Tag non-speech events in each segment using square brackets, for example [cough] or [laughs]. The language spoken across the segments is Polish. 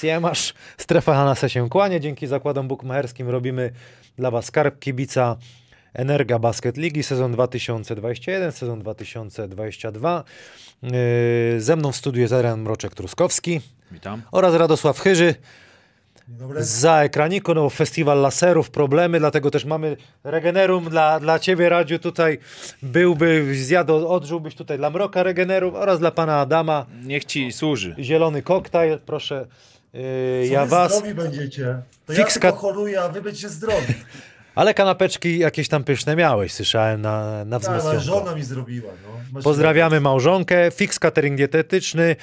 Siemasz, strefa Hanasa się kłania. Dzięki zakładom bukmacherskim robimy dla Was skarb kibica Energa Basket Ligi sezon 2021, sezon 2022. Yy, Ze mną w studiu jest Adrian Mroczek-Truskowski Witam. oraz Radosław Chyży. Za ekraniku, no festiwal laserów, problemy, dlatego też mamy Regenerum dla, dla Ciebie, Radziu, tutaj byłby, zjadł, odżyłbyś tutaj dla Mroka Regenerum oraz dla Pana Adama Niech ci służy. zielony koktajl, proszę. Yy, ja wy was, zdrowi będziecie. To Fix ja tylko choruję, a wy będziecie zdrowi. [laughs] ale kanapeczki jakieś tam pyszne miałeś, słyszałem na, na Tak, ale wzmocnionko. żona mi zrobiła. No. Pozdrawiamy małżonkę, Fix Catering Dietetyczny,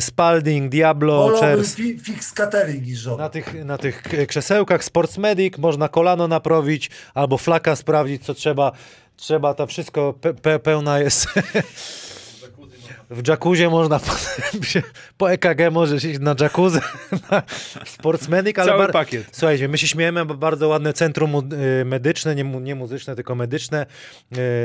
Spalding, Diablo, Chers. fi, fix catering i żona. Na tych, na tych krzesełkach Sports Medic można kolano naprawić albo flaka sprawdzić, co trzeba. Trzeba to wszystko, pe, pe, pełna jest. [laughs] W jacuzzi można [laughs] potem się, po EKG możesz iść na jacuzzi, [laughs] na Sports Medic, ale Cały bar- pakiet. Słuchajcie, my się śmiejemy, bo bardzo ładne centrum y, medyczne, nie, mu- nie muzyczne, tylko medyczne,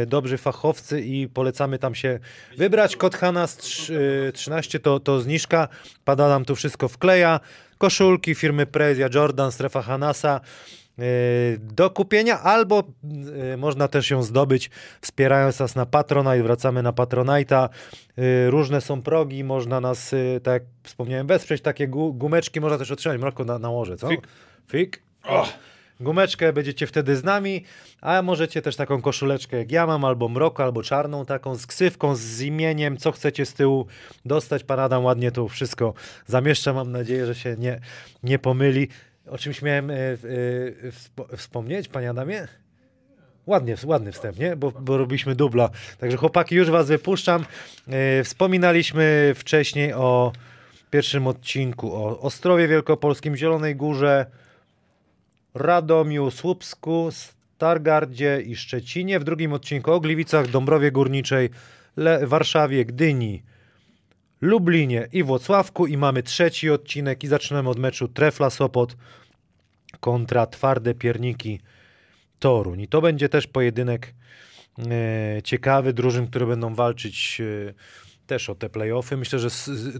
y, dobrzy fachowcy i polecamy tam się wybrać. Kod Hanas trz- y, 13 to, to zniżka, pada nam tu wszystko wkleja, koszulki firmy Prezia, Jordan, strefa Hanasa do kupienia, albo y, można też ją zdobyć wspierając nas na Patronite, wracamy na Patronite'a, y, różne są progi, można nas, tak jak wspomniałem, wesprzeć, takie gu, gumeczki można też otrzymać, Mroko na, nałożę, co? Fik. Fik. Gumeczkę będziecie wtedy z nami, a możecie też taką koszuleczkę jak ja mam, albo mroko, albo czarną taką z ksywką, z imieniem, co chcecie z tyłu dostać. Pan Adam ładnie tu wszystko zamieszcza, mam nadzieję, że się nie, nie pomyli. O czymś miałem e, e, wspo- wspomnieć, panie Adamie? Ładnie, ładny wstęp, nie? Bo, bo robiliśmy dubla. Także chłopaki, już was wypuszczam. E, wspominaliśmy wcześniej o pierwszym odcinku o Ostrowie Wielkopolskim, Zielonej Górze, Radomiu, Słupsku, Stargardzie i Szczecinie. W drugim odcinku o Gliwicach, Dąbrowie Górniczej, Le- Warszawie, Gdyni, Lublinie i Włocławku. I mamy trzeci odcinek i zaczynamy od meczu Trefla Sopot kontra Twarde Pierniki Toruń. I to będzie też pojedynek e, ciekawy drużyn, które będą walczyć e, też o te playoffy. Myślę, że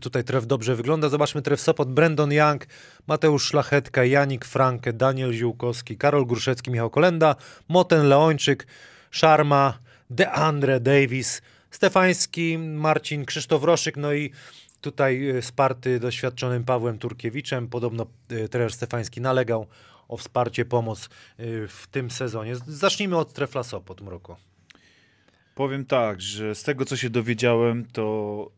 tutaj tref dobrze wygląda. Zobaczmy tref Sopot. Brandon Young, Mateusz Szlachetka, Janik Franke, Daniel Ziółkowski, Karol Gruszecki, Michał Kolenda, Moten Leończyk, Szarma, DeAndre Davis, Stefański, Marcin Krzysztof Roszyk, no i tutaj e, wsparty doświadczonym Pawłem Turkiewiczem. Podobno e, trener Stefański nalegał o wsparcie, pomoc e, w tym sezonie. Zacznijmy od Trefla Sopot, Mroko. Powiem tak, że z tego co się dowiedziałem, to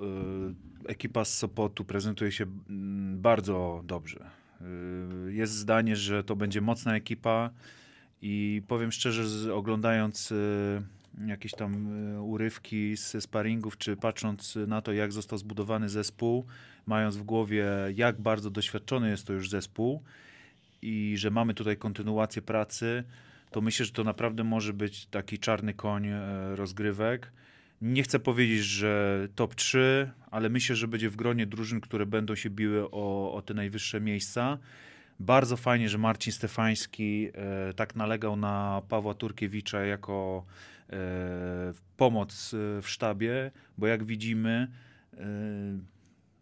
y, ekipa z Sopotu prezentuje się mm, bardzo dobrze. Y, jest zdanie, że to będzie mocna ekipa i powiem szczerze, oglądając y, jakieś tam y, urywki z sparingów, czy patrząc na to, jak został zbudowany zespół, mając w głowie, jak bardzo doświadczony jest to już zespół i że mamy tutaj kontynuację pracy, to myślę, że to naprawdę może być taki czarny koń e, rozgrywek. Nie chcę powiedzieć, że top 3, ale myślę, że będzie w gronie drużyn, które będą się biły o, o te najwyższe miejsca. Bardzo fajnie, że Marcin Stefański e, tak nalegał na Pawła Turkiewicza jako e, pomoc e, w sztabie, bo jak widzimy, e,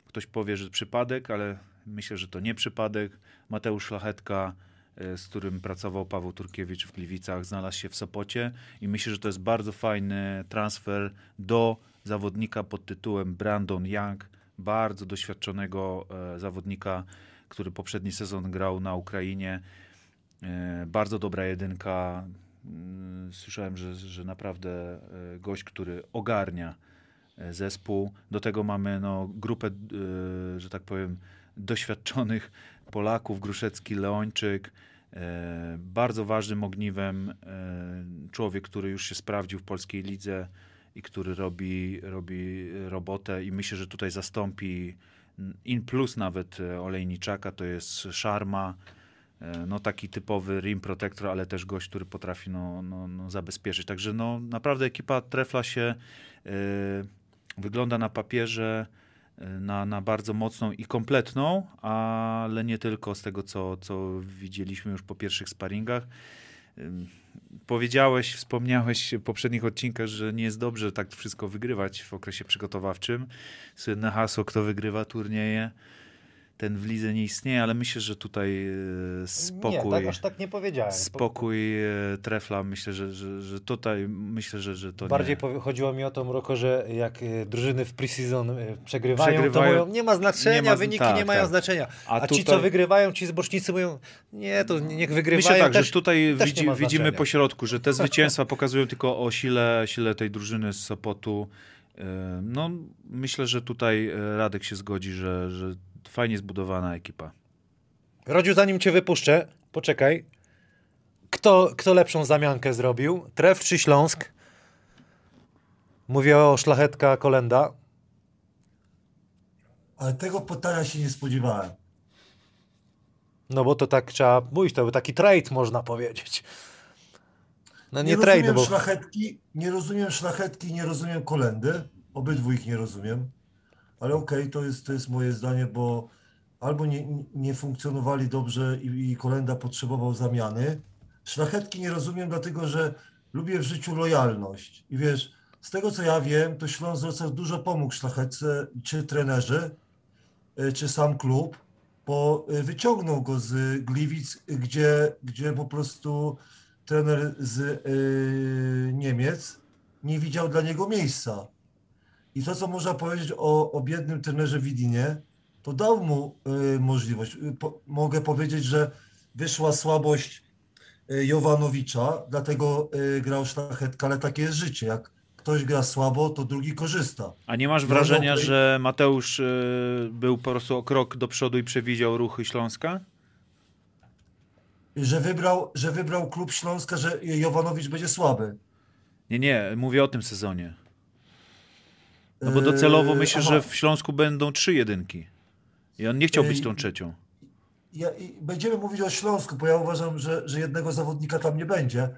ktoś powie, że przypadek, ale myślę, że to nie przypadek. Mateusz Szlachetka, e, z którym pracował Paweł Turkiewicz w Gliwicach, znalazł się w Sopocie i myślę, że to jest bardzo fajny transfer do zawodnika pod tytułem Brandon Young, bardzo doświadczonego e, zawodnika, który poprzedni sezon grał na Ukrainie. E, bardzo dobra jedynka. Mm, Słyszałem, że, że naprawdę e, gość, który ogarnia e, zespół. Do tego mamy no, grupę, e, że tak powiem, doświadczonych Polaków, Gruszecki, Leończyk. Bardzo ważnym ogniwem człowiek, który już się sprawdził w polskiej lidze i który robi, robi robotę i myślę, że tutaj zastąpi in plus nawet Olejniczaka, to jest Szarma, no taki typowy rim protector, ale też gość, który potrafi no, no, no zabezpieczyć. Także no naprawdę ekipa trefla się, e, wygląda na papierze e, na, na bardzo mocną i kompletną, ale nie tylko z tego, co, co widzieliśmy już po pierwszych sparingach. Powiedziałeś, wspomniałeś w poprzednich odcinkach, że nie jest dobrze tak wszystko wygrywać w okresie przygotowawczym. Słynne hasło, kto wygrywa turnieje, ten w lidze nie istnieje, ale myślę, że tutaj e, spokój, Nie, tak, aż tak nie powiedziałem. spokój e, trefla, myślę, że, że, że tutaj myślę, że, że to Bardziej nie. chodziło mi o to, Mroko, że jak e, drużyny w preseason e, przegrywają, to Przegrywają. mówią, nie ma znaczenia, Nie ma wyniki tak, nie mają tak. znaczenia. A, A ci, tutaj- co wygrywają, ci zbocznicy mówią, nie, to niech wygrywają. Myślę tak, też, że tutaj też widzi, widzimy po środku, że te [laughs] zwycięstwa pokazują tylko o sile, sile tej drużyny z Sopotu. No, myślę, że tutaj Radek się zgodzi, że, że fajnie zbudowana ekipa. Rodziu, zanim cię wypuszczę, poczekaj. Kto, kto lepszą zamiankę zrobił? Tref czy Śląsk? Mówię o Szlachetka Kolenda. Ale tego pytania się nie spodziewałem. No bo to tak trzeba mówić, to był taki trade można powiedzieć. No nie, Nie, trade, rozumiem bo szlachetki, nie rozumiem szlachetki, nie rozumiem kolendy. Obydwu ich nie rozumiem. Ale okej, to, jest, to jest moje zdanie, bo albo nie, nie funkcjonowali dobrze i, i kolenda potrzebował zamiany. Szlachetki nie rozumiem, dlatego że lubię w życiu lojalność. I wiesz, z tego co ja wiem, to Śląsk Wrocław dużo pomógł szlachetce, czy trenerzy, y, czy sam klub, bo y, wyciągnął go z Gliwic, gdzie, gdzie po prostu trener z y, Niemiec nie widział dla niego miejsca. I to, co można powiedzieć o, o biednym trenerze Widinie, to dał mu y, możliwość. Y, Po, mogę powiedzieć, że wyszła słabość y, Jowanowicza, dlatego y, grał szlachetka, ale takie jest życie. Jak ktoś gra słabo, to drugi korzysta. A nie masz wrażenia, że Mateusz e, był po prostu o krok do przodu i przewidział ruchy Śląska? Że wybrał, że wybrał klub Śląska, że Jowanowicz będzie słaby. Nie, nie, mówię o tym sezonie. No bo docelowo Yy, myślę, że w Śląsku będą trzy jedynki. I on nie chciał być Yy, tą trzecią. Ja, i będziemy mówić o Śląsku, bo ja uważam, że, że jednego zawodnika tam nie będzie,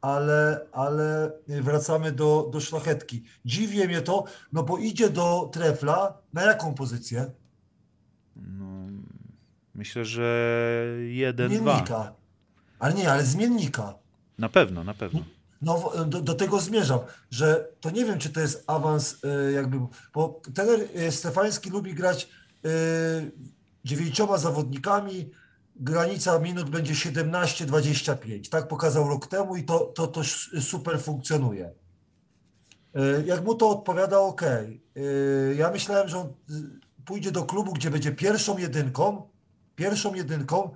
ale, ale wracamy do, do szlachetki. Dziwi mnie to, no bo idzie do trefla na jaką pozycję? No, myślę, że jeden, dwa. Zmiennika. Ale nie, ale zmiennika. Na pewno, na pewno. No do, do tego zmierzam, że to nie wiem, czy to jest awans y, jakby, bo trener y, Stefański lubi grać y, dziewięcioma zawodnikami, granica minut będzie 17-25. Tak pokazał rok temu i to, to, to super funkcjonuje. Jak mu to odpowiada, ok. Ja myślałem, że on pójdzie do klubu, gdzie będzie pierwszą jedynką, pierwszą jedynką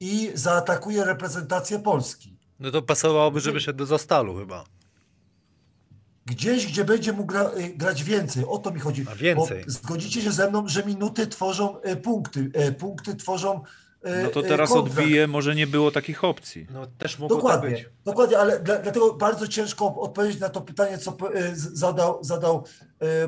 i zaatakuje reprezentację Polski. No to pasowałoby, żeby szedł do Zastalu chyba. Gdzieś, gdzie będzie mógł gra, y, grać więcej. O to mi chodzi. A więcej. Bo zgodzicie się ze mną, że minuty tworzą y, punkty. y, Punkty tworzą. y, No to teraz kontrakt. odbije, może nie było takich opcji. No też mogło tak Dokładnie, być. dokładnie, ale dla, dlatego bardzo ciężko odpowiedzieć na to pytanie, co zadał, zadał,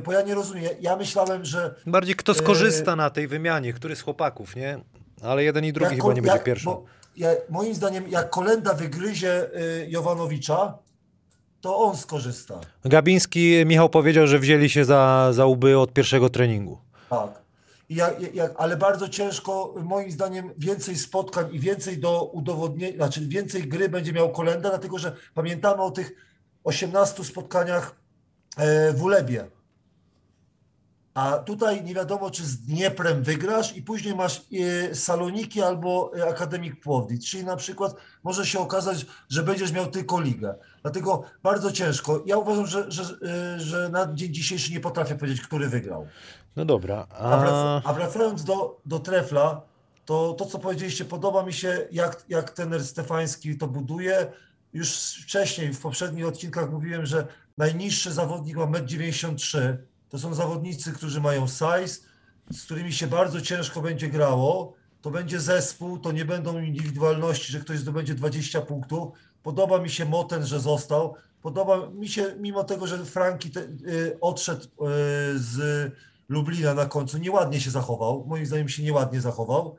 bo ja nie rozumiem. Ja myślałem, że Bardziej kto skorzysta na tej wymianie, który z chłopaków, nie? Ale jeden i drugi jak chyba nie będzie jak- pierwszą. bo Ja, moim zdaniem, jak Kolenda wygryzie y, Jowanowicza, to on skorzysta. Gabiński, Michał powiedział, że wzięli się za, za łby od pierwszego treningu. Tak. Ale bardzo ciężko, moim zdaniem, więcej spotkań i więcej do udowodnienia, znaczy więcej gry będzie miał Kolenda, dlatego że pamiętamy o tych 18 spotkaniach e, w Ulebie. A tutaj nie wiadomo, czy z Dnieprem wygrasz i później masz e, Saloniki albo e, Akademik Płowdiw. Czyli na przykład może się okazać, że będziesz miał tylko ligę. Dlatego bardzo ciężko. Ja uważam, że, że, e, że na dzień dzisiejszy nie potrafię powiedzieć, który wygrał. No dobra. A, A... a wracając do, do trefla, to to, co powiedzieliście, podoba mi się, jak, jak tener Stefański to buduje. Już wcześniej, w poprzednich odcinkach mówiłem, że najniższy zawodnik ma 1,93 m. To są zawodnicy, którzy mają size, z którymi się bardzo ciężko będzie grało. To będzie zespół, to nie będą indywidualności, że ktoś zdobędzie 20 punktów. Podoba mi się Moten, że został. Podoba mi się, mimo tego, że Franki te, y, odszedł y, z Lublina na końcu, nieładnie się zachował. Moim zdaniem się nieładnie zachował.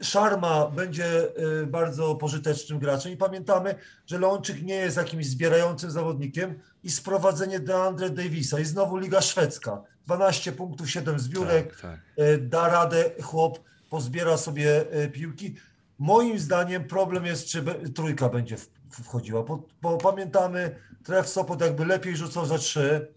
Szarma będzie y, bardzo pożytecznym graczem i pamiętamy, że Leonczyk nie jest jakimś zbierającym zawodnikiem i sprowadzenie DeAndre Davisa i znowu Liga Szwedzka. 12 punktów, 7 zbiórek, Tak, tak. y, da radę chłop, pozbiera sobie y, piłki. Moim zdaniem problem jest, czy trójka będzie wchodziła, bo, bo pamiętamy, Tref Sopot jakby lepiej rzucał za trzy,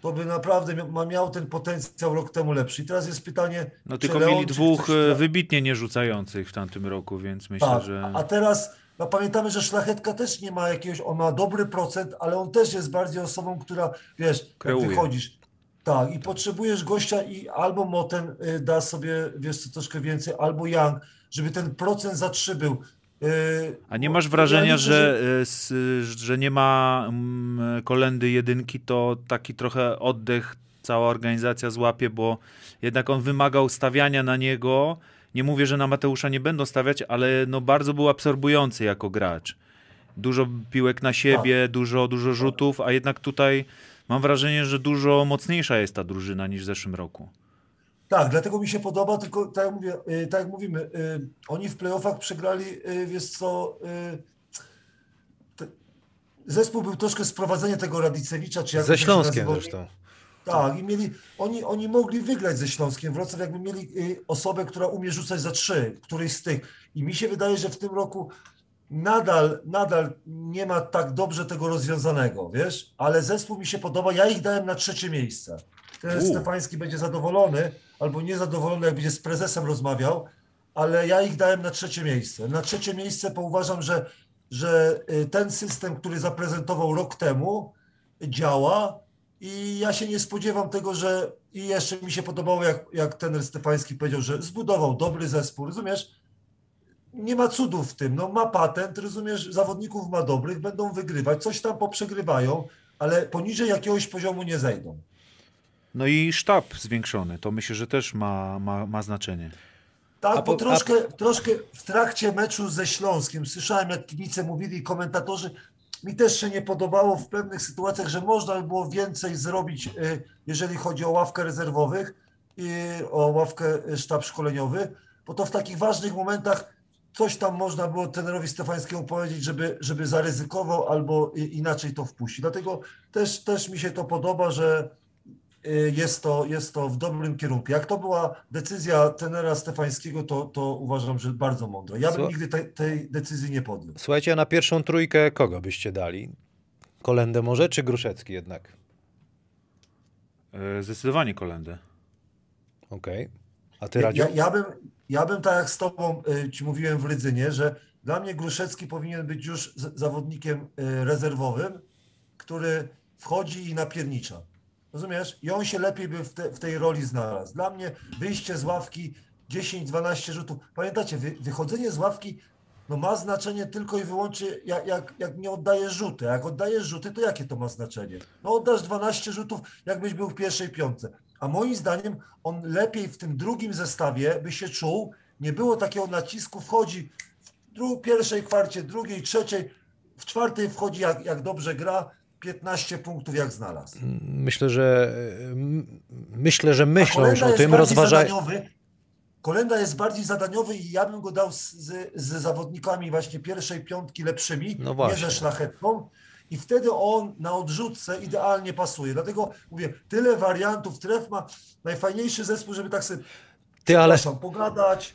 to by naprawdę miał ten potencjał rok temu lepszy. I teraz jest pytanie, No tylko Leon, mieli dwóch e, wybitnie nierzucających w tamtym roku, więc myślę, tak, że... a teraz no pamiętamy, że Szlachetka też nie ma jakiegoś, on ma dobry procent, ale on też jest bardziej osobą, która, wiesz, Kreuje. jak wychodzisz, tak, i potrzebujesz gościa i albo Moten y, da sobie, wiesz co, troszkę więcej, albo Young, żeby ten procent za trzy był. Y, A nie masz ja wrażenia, liczę, że, e, s- że nie ma mm, kolendy jedynki, to taki trochę oddech cała organizacja złapie, bo jednak on wymagał stawiania na niego. Nie mówię, że na Mateusza nie będą stawiać, ale no bardzo był absorbujący jako gracz. Dużo piłek na siebie, dużo, dużo rzutów, a jednak tutaj mam wrażenie, że dużo mocniejsza jest ta drużyna niż w zeszłym roku. Tak, dlatego mi się podoba, tylko tak jak, mówię, y, tak jak mówimy, y, oni w playoffach przegrali, y, wiesz co, zespół był troszkę sprowadzenie tego Radicewicza, czy jak Ze Śląskiem zresztą. Tak, i mieli, oni, oni mogli wygrać ze Śląskiem Wrocław, jakby mieli osobę, która umie rzucać za trzy, któryś z tych. I mi się wydaje, że w tym roku nadal, nadal nie ma tak dobrze tego rozwiązanego, wiesz? Ale zespół mi się podoba, ja ich dałem na trzecie miejsce. Ten U. Stefański będzie zadowolony, albo niezadowolony, jak będzie z prezesem rozmawiał, ale ja ich dałem na trzecie miejsce. Na trzecie miejsce, bo uważam, że, że y, ten system, który zaprezentował rok temu, działa i ja się nie spodziewam tego, że i jeszcze mi się podobało, jak, jak ten Stefański powiedział, że zbudował dobry zespół, rozumiesz? Nie ma cudów w tym, no ma patent, rozumiesz, zawodników ma dobrych, będą wygrywać, coś tam poprzegrywają, ale poniżej jakiegoś poziomu nie zejdą. No i sztab zwiększony, to myślę, że też ma, ma, ma znaczenie. Tak, bo po- troszkę, troszkę w trakcie meczu ze Śląskiem słyszałem, jak kibice mówili, komentatorzy, mi też się nie podobało w pewnych sytuacjach, że można by było więcej zrobić, y, jeżeli chodzi o ławkę rezerwowych i o ławkę y, sztab szkoleniowy, bo to w takich ważnych momentach coś tam można było trenerowi Stefańskiemu powiedzieć, żeby, żeby zaryzykował albo inaczej to wpuścić. Dlatego też, też mi się to podoba, że jest to, jest to w dobrym kierunku. Jak to była decyzja trenera Stefańskiego, to, to uważam, że bardzo mądre. Ja bym Co? nigdy tej, tej decyzji nie podjął. Słuchajcie, a na pierwszą trójkę kogo byście dali? Kolendę może, czy Gruszecki jednak? E, Zdecydowanie kolendę. Okej. A ty, Radziu? ja, ja, bym, ja bym tak jak z tobą y, ci mówiłem w Rydzynie, że dla mnie Gruszecki powinien być już zawodnikiem y, rezerwowym, który wchodzi i napiernicza. Rozumiesz? I on się lepiej by w, te, w tej roli znalazł. Dla mnie wyjście z ławki 10-12 rzutów. Pamiętacie, wy, wychodzenie z ławki no ma znaczenie tylko i wyłącznie jak, jak, jak nie oddajesz rzuty. A jak oddajesz rzuty, to jakie to ma znaczenie? No oddasz 12 rzutów, jakbyś był w pierwszej piątce. A moim zdaniem on lepiej w tym drugim zestawie by się czuł, nie było takiego nacisku, wchodzi w dru- pierwszej kwarcie, drugiej, trzeciej, w czwartej wchodzi jak, jak dobrze gra, 15 punktów jak znalazł. Myślę, że myślę, że myślą już o jest tym, rozważają. Kolenda jest bardziej zadaniowy i ja bym go dał z, z, z zawodnikami właśnie pierwszej piątki lepszymi, No nie ze szlachetką. I wtedy on na odrzutce idealnie pasuje. Dlatego mówię, tyle wariantów, tref ma najfajniejszy zespół, żeby tak sobie Ty, ale, pogadać,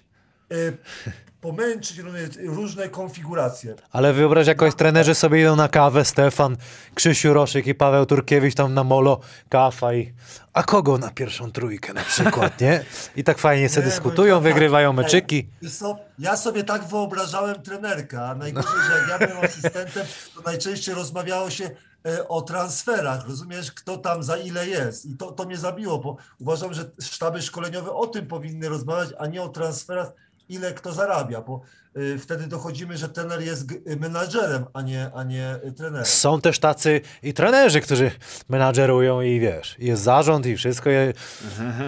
pomęczyć różne, konfiguracje. ale wyobraź, jakoś trenerzy sobie idą na kawę, Stefan, Krzysiu Roszyk i Paweł Turkiewicz tam na molo, kafa i... A kogo na pierwszą trójkę na przykład, nie? I tak fajnie [laughs] sobie Nie, dyskutują, tak- wygrywają ej, meczyki. co, ja sobie tak wyobrażałem trenerka, a najgorzej, że jak ja byłem [laughs] asystentem, to najczęściej rozmawiało się e, o transferach, rozumiesz, kto tam za ile jest. I to, to mnie zabiło, bo uważam, że sztaby szkoleniowe o tym powinny rozmawiać, a nie o transferach, ile kto zarabia, bo y, wtedy dochodzimy, że trener jest menadżerem, a nie, a nie trenerem. Są też tacy i trenerzy, którzy menadżerują i wiesz, jest zarząd i wszystko. Je...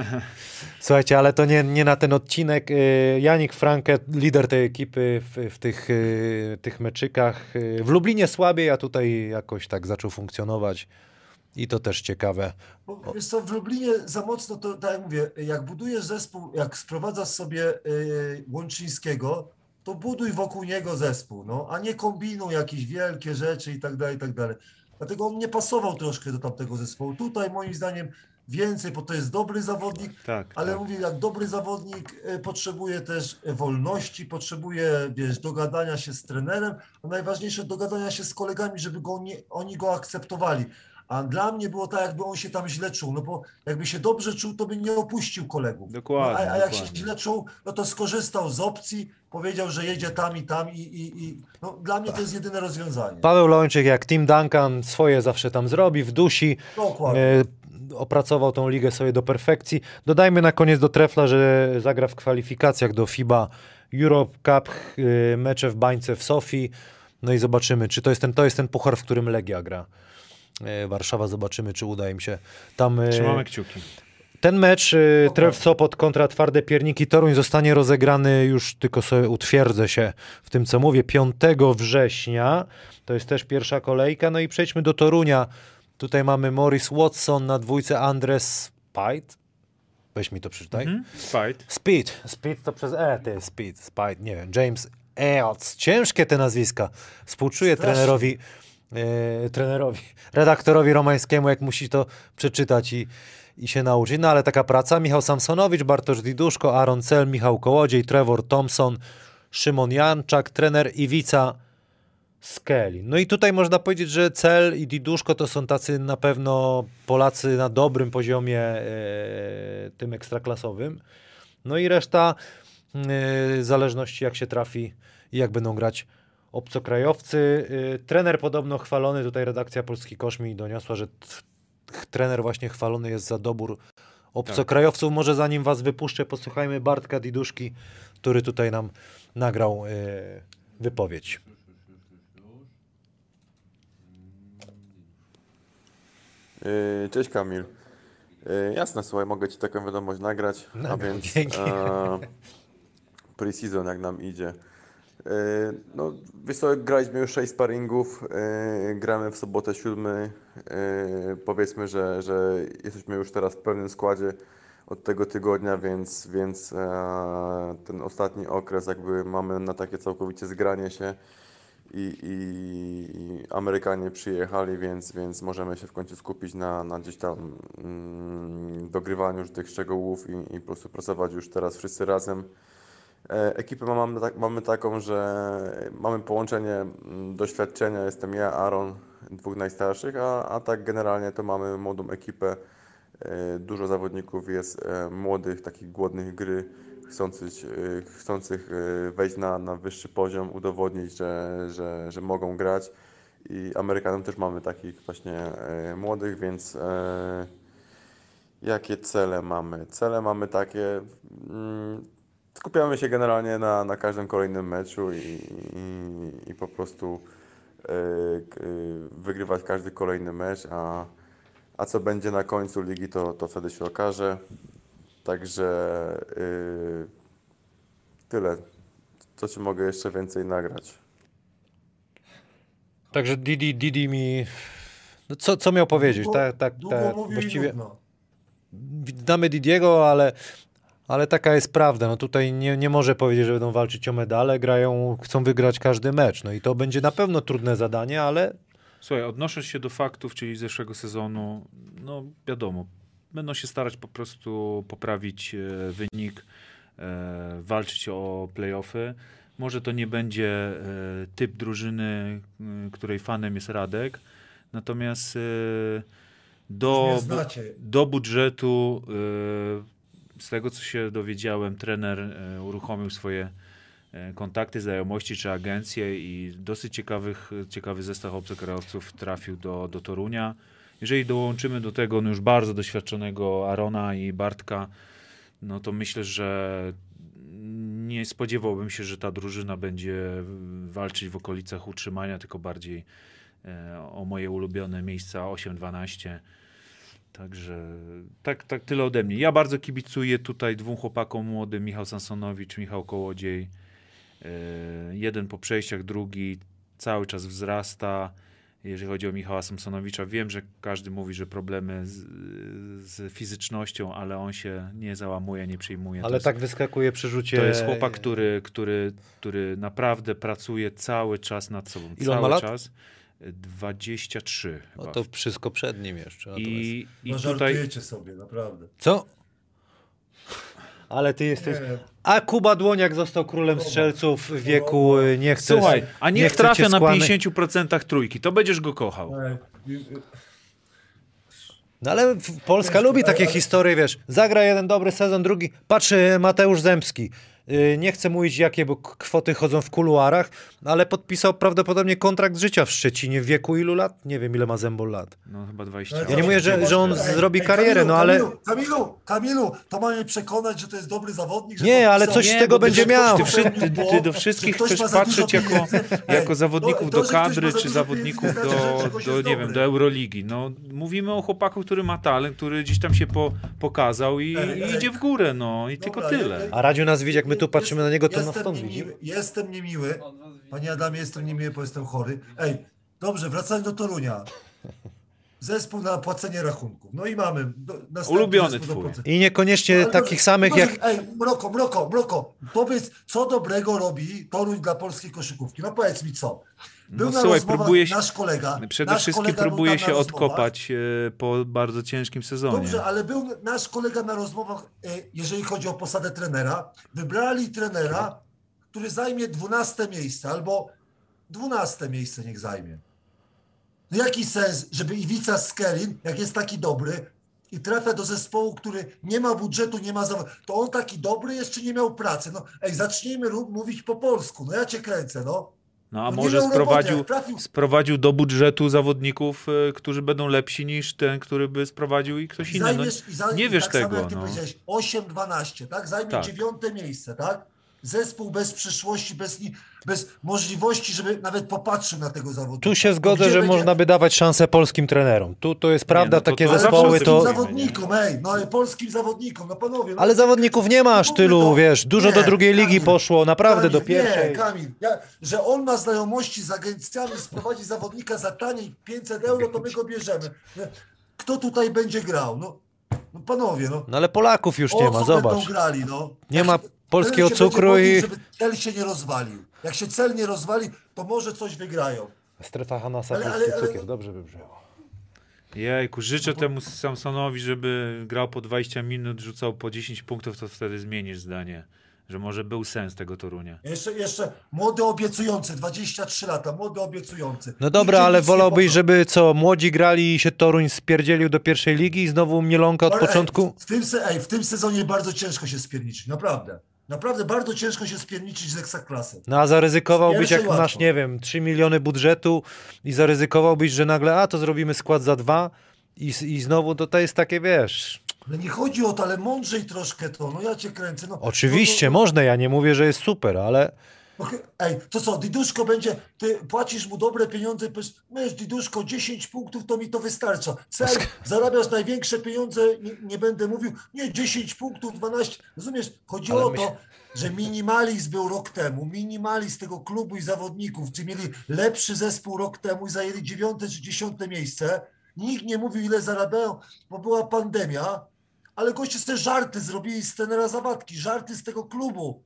[laughs] Słuchajcie, ale to nie, nie na ten odcinek. Y, Janik Franke, lider tej ekipy w, w tych, y, tych meczykach. W Lublinie słabiej, a tutaj jakoś tak zaczął funkcjonować. I to też ciekawe. Bo wiesz co, w Lublinie za mocno, to tak jak mówię, jak budujesz zespół, jak sprowadzasz sobie y, Łączyńskiego, to buduj wokół niego zespół, no, a nie kombinuj jakieś wielkie rzeczy i tak dalej, i tak dalej. Dlatego on nie pasował troszkę do tamtego zespołu. Tutaj moim zdaniem więcej, bo to jest dobry zawodnik, Tak, ale tak. mówię, jak dobry zawodnik y, potrzebuje też wolności, potrzebuje, wiesz, dogadania się z trenerem, a najważniejsze dogadania się z kolegami, żeby go nie, oni go akceptowali. A dla mnie było tak, jakby on się tam źle czuł, no bo jakby się dobrze czuł, to by nie opuścił kolegów. Dokładnie, No, a, a jak się dokładnie. źle czuł, no to skorzystał z opcji, powiedział, że jedzie tam i tam i, i, i no, dla mnie to jest jedyne rozwiązanie. Paweł Lończyk, jak Tim Duncan, swoje zawsze tam zrobi, wdusi. Dokładnie. E, opracował tą ligę sobie do perfekcji. Dodajmy na koniec do trefla, że zagra w kwalifikacjach do FIBA Europe Cup, e, mecze w bańce w Sofii. No i zobaczymy, czy to jest ten, to jest ten puchar, w którym Legia gra. E, Warszawa, zobaczymy, czy uda im się tam. e, Trzymamy kciuki. Ten mecz y, Tref Sopot kontra Twarde Pierniki Toruń zostanie rozegrany, już tylko sobie utwierdzę się w tym, co mówię, 5 września. To jest też pierwsza kolejka. No i przejdźmy do Torunia. Tutaj mamy Morris Watson na dwójce Andres Spite. Weź mi to przeczytaj. Mhm. Fight. Speed. Speed to przez E, ty Speed. Spite, nie wiem. James Eots. Ciężkie te nazwiska. Współczuję Strasznie. trenerowi, e, trenerowi, [laughs] redaktorowi romańskiemu, jak musi to przeczytać i, i się nauczyć. No ale taka praca. Michał Samsonowicz, Bartosz Diduszko, Aaron Cel, Michał Kołodziej, Trevor Thompson, Szymon Janczak, trener Iwica Skeli. No i tutaj można powiedzieć, że Cel i Diduszko to są tacy na pewno Polacy na dobrym poziomie e, tym ekstraklasowym. No i reszta e, w zależności jak się trafi i jak będą grać obcokrajowcy. E, trener podobno chwalony, tutaj redakcja Polski Kosz mi doniosła, że trener właśnie chwalony jest za dobór obcokrajowców. Może zanim was wypuszczę, posłuchajmy Bartka Diduszki, który tutaj nam nagrał e, wypowiedź. Yy, Cześć Kamil. Yy, Jasne, słuchaj, mogę Ci taką wiadomość nagrać, a Nagrał, więc dzięki. e, pre-season jak nam idzie. Yy, No, wiesz co, graliśmy już 6 sparingów, yy, gramy w sobotę 7. Yy, powiedzmy, że, że jesteśmy już teraz w pełnym składzie od tego tygodnia, więc, więc e, ten ostatni okres jakby mamy na takie całkowicie zgranie się i, i, i Amerykanie przyjechali, więc, więc możemy się w końcu skupić na, na gdzieś tam mm, dogrywaniu już tych szczegółów i, i po prostu pracować już teraz wszyscy razem. E, Ekipę mamy, mamy taką, że mamy połączenie mm, doświadczenia, jestem ja, Aaron, dwóch najstarszych, a, a tak generalnie to mamy młodą ekipę. E, Dużo zawodników jest e, młodych, takich głodnych gry, chcących, chcących wejść na, na wyższy poziom, udowodnić, że, że, że mogą grać. I Amerykanów też mamy takich właśnie młodych, więc jakie cele mamy? Cele mamy takie, mm, skupiamy się generalnie na, na każdym kolejnym meczu i, i, i po prostu e, e, wygrywać każdy kolejny mecz, a, a co będzie na końcu ligi, to, to wtedy się okaże. Także e, tyle. Co ci mogę jeszcze więcej nagrać? Także Didi, Didi mi... No co, co miał powiedzieć? Długo- Tak, tak, Długo tak. Właściwie znamy Didiego, ale, ale taka jest prawda. No tutaj nie, nie może powiedzieć, że będą walczyć o medale. Grają, chcą wygrać każdy mecz. No i to będzie na pewno trudne zadanie, ale Słuchaj, odnosząc się do faktów, czyli zeszłego sezonu, no wiadomo, będą się starać po prostu poprawić e, wynik, e, walczyć o playoffy. Może to nie będzie e, typ drużyny, której fanem jest Radek, natomiast e, do, do budżetu, e, z tego co się dowiedziałem, trener e, uruchomił swoje e, kontakty, znajomości czy agencje i dosyć ciekawych, ciekawy zestaw obcokrajowców trafił do, do Torunia. Jeżeli dołączymy do tego no już bardzo doświadczonego Arona i Bartka, no to myślę, że nie spodziewałbym się, że ta drużyna będzie walczyć w okolicach utrzymania, tylko bardziej e, o moje ulubione miejsca 8-12. Także tak, tak tyle ode mnie. Ja bardzo kibicuję tutaj dwóm chłopakom młodym, Michał Sansonowicz, Michał Kołodziej. E, Jeden po przejściach, drugi cały czas wzrasta. Jeżeli chodzi o Michała Samsonowicza, wiem, że każdy mówi, że problemy z, z fizycznością, ale on się nie załamuje, nie przyjmuje. Ale jest- tak wyskakuje przy rzucie. to jest chłopak, który, który, który naprawdę pracuje cały czas nad sobą. Ile cały ma lat? czas. 23 chyba. No to wszystko przed nim jeszcze. natomiast- I, i No tutaj żartujecie sobie, naprawdę. Co? Ale ty jesteś... Nie, A Kuba Dłoniak został królem strzelców w wieku y, nie chce... Słuchaj, a nie niech chcę cię trafia na skłamać. 50% trójki, to będziesz go kochał. e, y, No ale Polska lubi ale- takie ale- historie, wiesz, zagra jeden dobry sezon, drugi, patrzy Mateusz Zemski. Yy, Nie chcę mówić, jakie bo kwoty chodzą w kuluarach, ale podpisał prawdopodobnie kontrakt życia w Szczecinie. W wieku ilu lat? Nie wiem, ile ma Zembol lat. No chyba 20 Ale lat. Ja nie mówię, że, że on Ej, zrobi ej, karierę, Kamilu, no ale... Kamilu, Kamilu, Kamilu, to ma mnie przekonać, że to jest dobry zawodnik. że Nie, ale coś z tego będzie miał. Ty, ty, ty do wszystkich chcesz patrzeć jako, [laughs] jako zawodników to- do kadry, czy zawodników znaczy, do, do, nie wiem, do Euroligi. No, mówimy o chłopaku, który ma talent, który gdzieś tam się po, pokazał i, Ej, i ej. idzie w górę, no i tylko tyle. A Radziu nas widzi, jak my tu patrzymy na niego, to nas jestem stąd niemiły, widzi. Jestem niemiły. Panie Adamie, jestem niemiły, bo jestem chory. Ej, dobrze, wracając do Torunia. Zespół na płacenie rachunków. No i mamy. Ulubiony twój. I niekoniecznie Ale takich dobrze, samych dobrze, jak... Ej, Mroko, Mroko, Mroko, powiedz, co dobrego robi Toruń dla polskiej koszykówki? No powiedz mi co. Był No na słuchaj, rozmowach próbuje się- nasz kolega. Przede nasz wszystkim kolega próbuje się odkopać e, po bardzo ciężkim sezonie. Dobrze, ale był nasz kolega na rozmowach, e, jeżeli chodzi o posadę trenera. Wybrali trenera, który zajmie 12 miejsce, albo 12 miejsce niech zajmie. No jaki sens, żeby Iwica Skelin, jak jest taki dobry i trafia do zespołu, który nie ma budżetu, nie ma zawodu, to on taki dobry jeszcze nie miał pracy. No ej, zacznijmy mówić po polsku. No ja cię kręcę, no. No a No może roboty, sprowadził, trafił- sprowadził do budżetu zawodników, e, którzy będą lepsi niż ten, który by sprowadził i ktoś inny. No, zajmiesz, i zaj- nie wiesz tak tego. Samo jak ty no. powiedziałeś, 8-12, tak? Zajmie Tak. dziewiąte miejsce, tak? Zespół bez przyszłości, bez, bez możliwości, żeby nawet popatrzył na tego zawodnika. Tu się zgodzę, gdzie że będzie- można by dawać szansę polskim trenerom. Tu to jest prawda, no to- takie to zespoły polskim to... zrobimy, zawodnikom, ej, no ale polskim zawodnikom, no panowie. No, Ale zawodników nie ma aż tylu, to- wiesz, dużo Nie, do drugiej ligi Kamil, poszło, naprawdę do Kamil, pierwszej. Nie, Kamil, ja, że on ma znajomości z agencjami, sprowadzi zawodnika za taniej 500 euro, to my go bierzemy. Kto tutaj będzie grał? No, no panowie, no. No ale Polaków już nie O ma, co zobacz. grali, no. Nie ma polskiego cukru modlił, i- żeby cel się nie rozwalił. Jak się cel nie rozwali, to może coś wygrają. Strefa Hanasa, Ale- polski ale- ale- cukier, dobrze by brzmiało. Jejku, życzę temu Samsonowi, żeby grał po 20 minut, rzucał po 10 punktów, to wtedy zmienisz zdanie. Że może był sens tego Torunia. Jeszcze, jeszcze młody obiecujący, 23 lata, młody obiecujący. No dobra, ale wolałbyś, żeby co, młodzi grali i się Toruń spierdzielił do pierwszej ligi i znowu Mielonka od Ale, początku? Ej, w, tym, se- ej, w tym sezonie bardzo ciężko się spierniczyć, naprawdę. Naprawdę bardzo ciężko się spierniczyć z ekstraklasy. No a zaryzykowałbyś, jak masz, łatwo. nie wiem, 3 miliony budżetu i zaryzykowałbyś, że nagle, a to zrobimy skład za dwa i, i znowu to, to jest takie, wiesz... No nie chodzi o to, ale mądrzej troszkę to, no ja cię kręcę. No, Oczywiście, no, no, można, ja nie mówię, że jest super, ale... Ej, to co, Diduszko będzie, ty płacisz mu dobre pieniądze, powiesz, wiesz, Diduszko, 10 punktów to mi to wystarcza. Cel, zarabiasz największe pieniądze, nie, nie będę mówił, nie, 10 punktów, 12, rozumiesz? Chodzi Ale o to, że minimalizm był rok temu, minimalizm tego klubu i zawodników, czy mieli lepszy zespół rok temu i zajęli dziewiąte czy dziesiąte miejsce. Nikt nie mówił, ile zarabiają, bo była pandemia, ale goście sobie żarty zrobili z tenera Zawadki, żarty z tego klubu.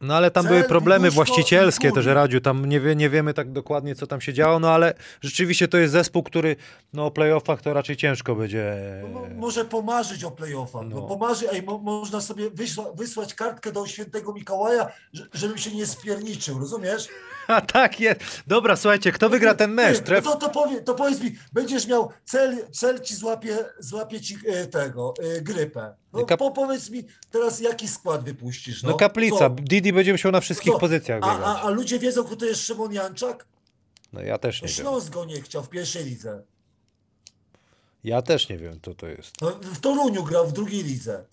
No ale tam Cel, były problemy Diduszko właścicielskie też. Radziu, tam nie, wie, nie wiemy tak dokładnie, co tam się działo, no ale rzeczywiście to jest zespół, który no o playoffach to raczej ciężko będzie... No, może pomarzyć o playoffach. No. No. pomarzy, ej, mo, można sobie wysła, wysłać kartkę do świętego Mikołaja, że, żebym się nie spierniczył, rozumiesz? [laughs] A tak jest. Dobra, słuchajcie, kto wygra ten mecz? Tref... no to, to, powie, to powiedz mi, będziesz miał cel, cel ci złapie, złapie ci e, tego, e, grypę. No, Kap- po, powiedz mi teraz, jaki skład wypuścisz? No, No kaplica? Didi będzie musiał na wszystkich pozycjach A, a, a ludzie wiedzą, kto to jest Szymon Janczak? No ja też nie wiem. Śląsk go nie chciał w pierwszej lidze. Ja też nie wiem, co to jest. No, w Toruniu grał w drugiej lidze.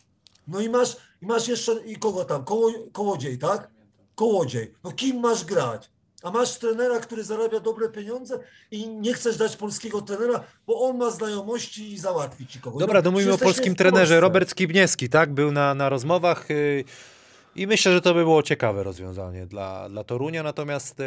No i masz, i masz jeszcze, i kogo tam? Koło, kołodziej, tak? Kołodziej. No kim masz grać? A masz trenera, który zarabia dobre pieniądze i nie chcesz dać polskiego trenera, bo on ma znajomości i załatwi ci kogoś. Dobra, to mówimy o polskim trenerze. Robert Skibniewski, tak? Był na, na rozmowach yy, i myślę, że to by było ciekawe rozwiązanie dla, dla Torunia, natomiast yy,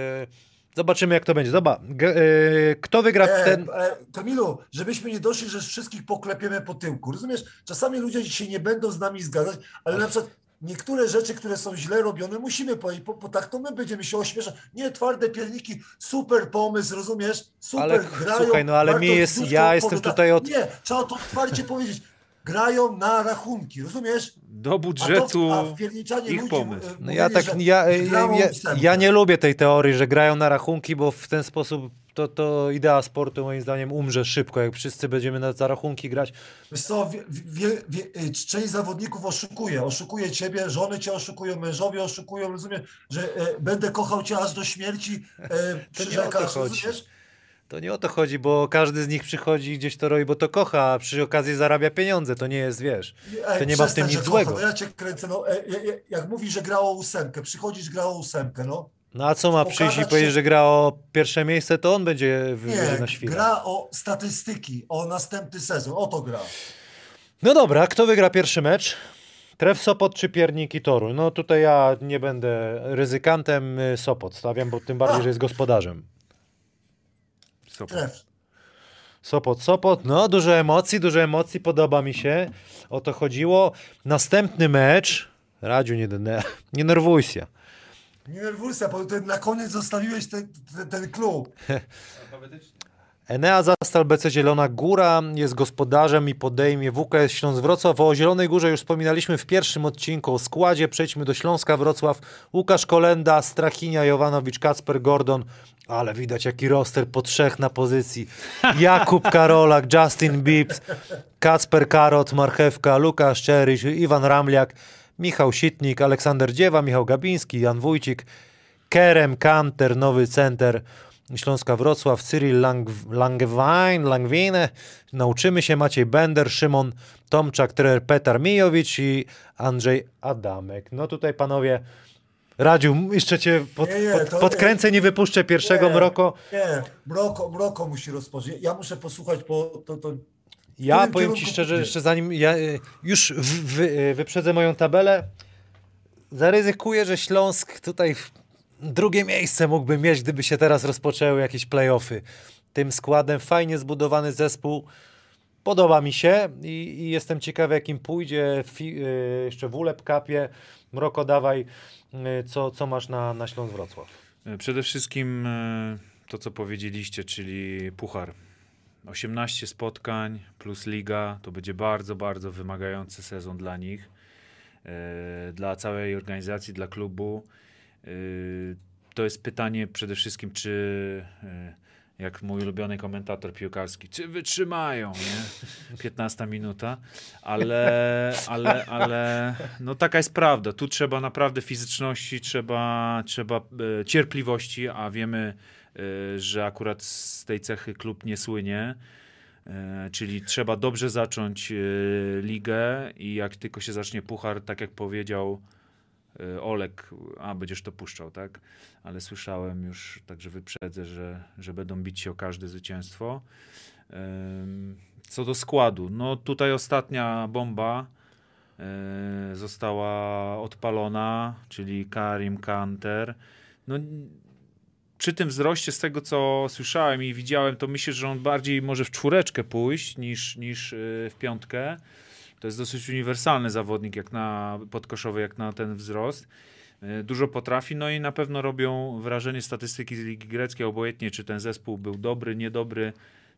zobaczymy, jak to będzie. Zobacz, yy, kto wygra E, ten... e, Kamilu, żebyśmy nie doszli, że wszystkich poklepiemy po tyłku. Rozumiesz? Czasami ludzie się nie będą z nami zgadzać, ale na przykład niektóre rzeczy, które są źle robione, musimy powiedzieć, bo, bo tak to my będziemy się ośmieszać. Nie, twarde pierniki, super pomysł, rozumiesz? Super, Ale grają. słuchaj, no ale mi jest- ja jestem tutaj od- Nie, trzeba to otwarcie powiedzieć. Grają na rachunki, rozumiesz? Do A, budżetu to, a ich ludzi, pomysł. No ja mówienie, tak, że ja, ja, ja, ja nie lubię tej teorii, że grają na rachunki, bo w ten sposób to, to idea sportu moim zdaniem umrze szybko, jak wszyscy będziemy na za rachunki grać. Wiesz co, wie, wie, wie, y, część zawodników oszukuje. Oszukuje ciebie, żony cię oszukują, mężowie oszukują, rozumiem, że e, będę kochał cię aż do śmierci, e, [laughs] przyrzekasz, rozumiesz? To nie o to chodzi, bo każdy z nich przychodzi i gdzieś to robi, bo to kocha, a przy okazji zarabia pieniądze. To nie jest, wiesz. Ej, To nie ma w tym nic kocha, złego. No ja cię kręcę, no, e, e, e, jak mówi, że grało ósemkę, przychodzisz, grało ósemkę, no. No a co ma przyjść i powiedzieć, się- że gra o pierwsze miejsce, to on będzie w- Nie, na świecie. gra o statystyki, o następny sezon, o to gra. No dobra, kto wygra pierwszy mecz? Tref Sopot czy Piernik i Toruń? No tutaj ja nie będę ryzykantem, y, Sopot stawiam, bo tym bardziej, A. że jest gospodarzem. Sopot. Tref. Sopot, Sopot, no dużo emocji, dużo emocji, podoba mi się, o to chodziło. Następny mecz, Radziu, nie, nie nerwuj się. Nie nerwuj się, bo ty na koniec zostawiłeś ten, ten, ten klub. [laughs] Enea Zastal BC Zielona Góra jest gospodarzem i podejmie WKS Śląsk Wrocław. O Zielonej Górze już wspominaliśmy w pierwszym odcinku o składzie. Przejdźmy do Śląska Wrocław. Łukasz Kolenda, Strachinia, Jovanowicz, Kacper Gordon. Ale widać jaki roster po trzech na pozycji. [laughs] Jakub Karolak, Justin Bibbs, Kacper Karot, Marchewka, Lukasz Czeryś, Iwan Ramliak, Michał Sitnik, Aleksander Dziewa, Michał Gabiński, Jan Wójcik, Kerem, Kanter, nowy center Śląska Wrocław, Cyril Lang, Langwein, Langwine, nauczymy się Maciej Bender, Szymon Tomczak, trener Petar Mijowicz i Andrzej Adamek. No tutaj panowie, Radziu, jeszcze cię pod, Nie, nie, pod, podkręcę, nie wypuszczę pierwszego Nie. mroko. Nie, Mroko, Mroko musi rozpocząć. Ja muszę posłuchać, bo to, to Ja powiem ci kierunku szczerze, pójdzie? jeszcze zanim ja y, już wy, y, wyprzedzę moją tabelę, zaryzykuję, że Śląsk tutaj w drugie miejsce mógłby mieć, gdyby się teraz rozpoczęły jakieś playoffy. Tym składem fajnie zbudowany zespół. Podoba mi się i, i jestem ciekawy, jakim pójdzie. Fi, y, jeszcze w Ulep kapie. Mroko, dawaj, y, co, co masz na, na Śląsk Wrocław? Przede wszystkim e, to, co powiedzieliście, czyli puchar. 18 spotkań plus liga to będzie bardzo, bardzo wymagający sezon dla nich, e, dla całej organizacji, dla klubu. E, To jest pytanie przede wszystkim, czy e, jak mój ulubiony komentator piłkarski, czy wytrzymają, nie? 15 minuta, ale, ale, ale no taka jest prawda. Tu trzeba naprawdę fizyczności, trzeba, trzeba cierpliwości, a wiemy, że akurat z tej cechy klub nie słynie. E, Czyli trzeba dobrze zacząć e, ligę i jak tylko się zacznie puchar, tak jak powiedział Olek, a będziesz to puszczał, tak? Ale słyszałem już, także wyprzedzę, że, że będą bić się o każde zwycięstwo. Co do składu, no tutaj ostatnia bomba została odpalona, czyli Karim Kanter. No, przy tym wzroście, z tego co słyszałem i widziałem, to myślę, że on bardziej może w czwóreczkę pójść niż, niż y, w piątkę. To jest dosyć uniwersalny zawodnik jak na podkoszowy, jak na ten wzrost. Y, Dużo potrafi, no i na pewno robią wrażenie statystyki z Ligi Greckiej, obojętnie czy ten zespół był dobry, niedobry,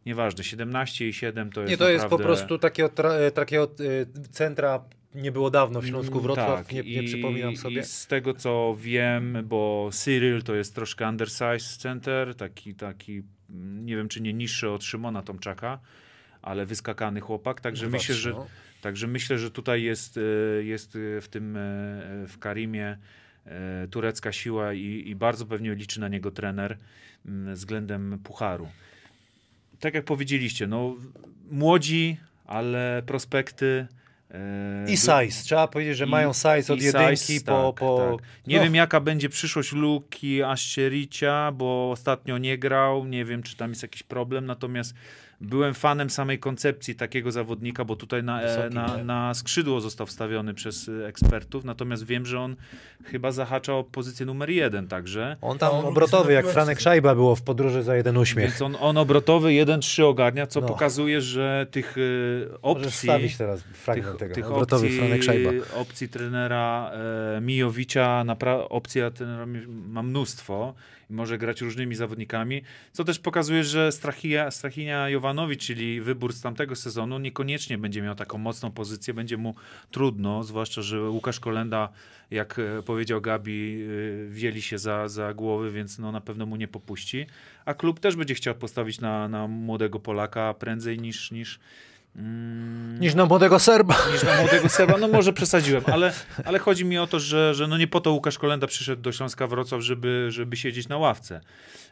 nieważne. 17 i 7 to jest Nie, to jest po naprawdę- prostu takiego, tra, e, takiego e, centra nie było dawno w Śląsku Mm, Wrocław, tak. nie, nie I- przypominam sobie. I z tego co wiem, bo Cyril to jest troszkę undersized center, taki, taki nie wiem czy nie niższy od Szymona Tomczaka, ale wyskakany chłopak, także Dwa, myślę, że no. Także myślę, że tutaj jest, e, jest e, w tym e, w Karimie turecka siła i, i bardzo pewnie liczy na niego trener mm, względem pucharu. Tak jak powiedzieliście, no młodzi, ale prospekty. E, I size. Trzeba powiedzieć, że i- mają size od jedynki size, po... tak, po... tak. Nie no, wiem, jaka będzie przyszłość Luki Aszczericia, bo ostatnio nie grał. Nie wiem, czy tam jest jakiś problem. Natomiast byłem fanem samej koncepcji takiego zawodnika, bo tutaj na, e, Wysoki, na, na skrzydło został wstawiony przez e, ekspertów. Natomiast wiem, że on chyba zahacza o pozycję numer jeden także. On tam on obrotowy, jak Franek. Szajba było w podróży za jeden uśmiech. Więc on, on obrotowy 1-3 ogarnia, co No. pokazuje, że tych e, Możesz opcji... wstawić teraz fragment tych, tego. tych obrotowy opcji, Franek Szajba. opcji trenera e, Mijowicza, opcja trenera ma mnóstwo może grać różnymi zawodnikami, co też pokazuje, że Strachia, Strachinia Jovanowicz, czyli wybór z tamtego sezonu, niekoniecznie będzie miał taką mocną pozycję, będzie mu trudno, zwłaszcza, że Łukasz Kolenda, jak e, powiedział Gabi, e, wzięli się za, za głowy, więc no, na pewno mu nie popuści, a klub też będzie chciał postawić na, na młodego Polaka prędzej niż, niż, mm, Niż na młodego Serba. niż na młodego [laughs] Seba. No może przesadziłem, ale, ale chodzi mi o to, że, że no nie po to Łukasz Kolenda przyszedł do Śląska Wrocław, żeby, żeby siedzieć na ławce.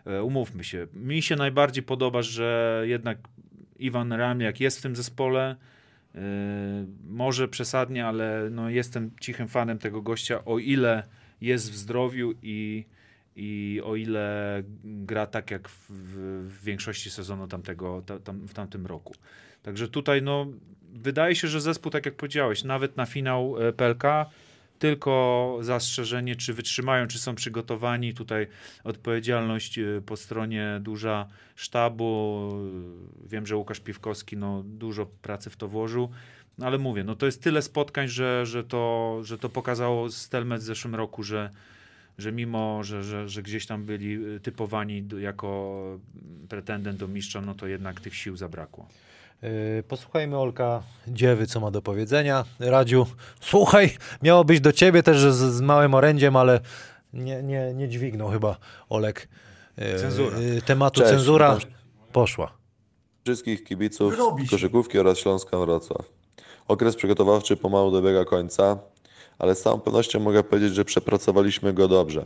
E, Umówmy się. Mi się najbardziej podoba, że jednak Iwan Ramiak jest w tym zespole. E, Może przesadnie, ale no jestem cichym fanem tego gościa, o ile jest w zdrowiu i, i o ile gra tak jak w, w większości sezonu tamtego, ta, tam, w tamtym roku. Także tutaj no, wydaje się, że zespół, tak jak powiedziałeś, nawet na finał e, PLK, tylko zastrzeżenie, czy wytrzymają, czy są przygotowani. Tutaj odpowiedzialność e, po stronie duża sztabu. Wiem, że Łukasz Piwkowski no, dużo pracy w to włożył. No, ale mówię, no to jest tyle spotkań, że, że, to, że to pokazało Stelmet w zeszłym roku, że, że mimo, że, że, że gdzieś tam byli typowani jako pretendent do mistrza, no to jednak tych sił zabrakło. Yy, Posłuchajmy Olka Dziewy, co ma do powiedzenia. Radziu, słuchaj, miało być do ciebie też z, z małym orędziem, ale nie, nie, nie dźwignął chyba Olek yy, Cenzura. yy, tematu Cześć, cenzura. Poszła. Wszystkich kibiców koszykówki oraz Śląska Wrocław. Okres przygotowawczy pomału dobiega końca, ale z całą pewnością mogę powiedzieć, że przepracowaliśmy go dobrze.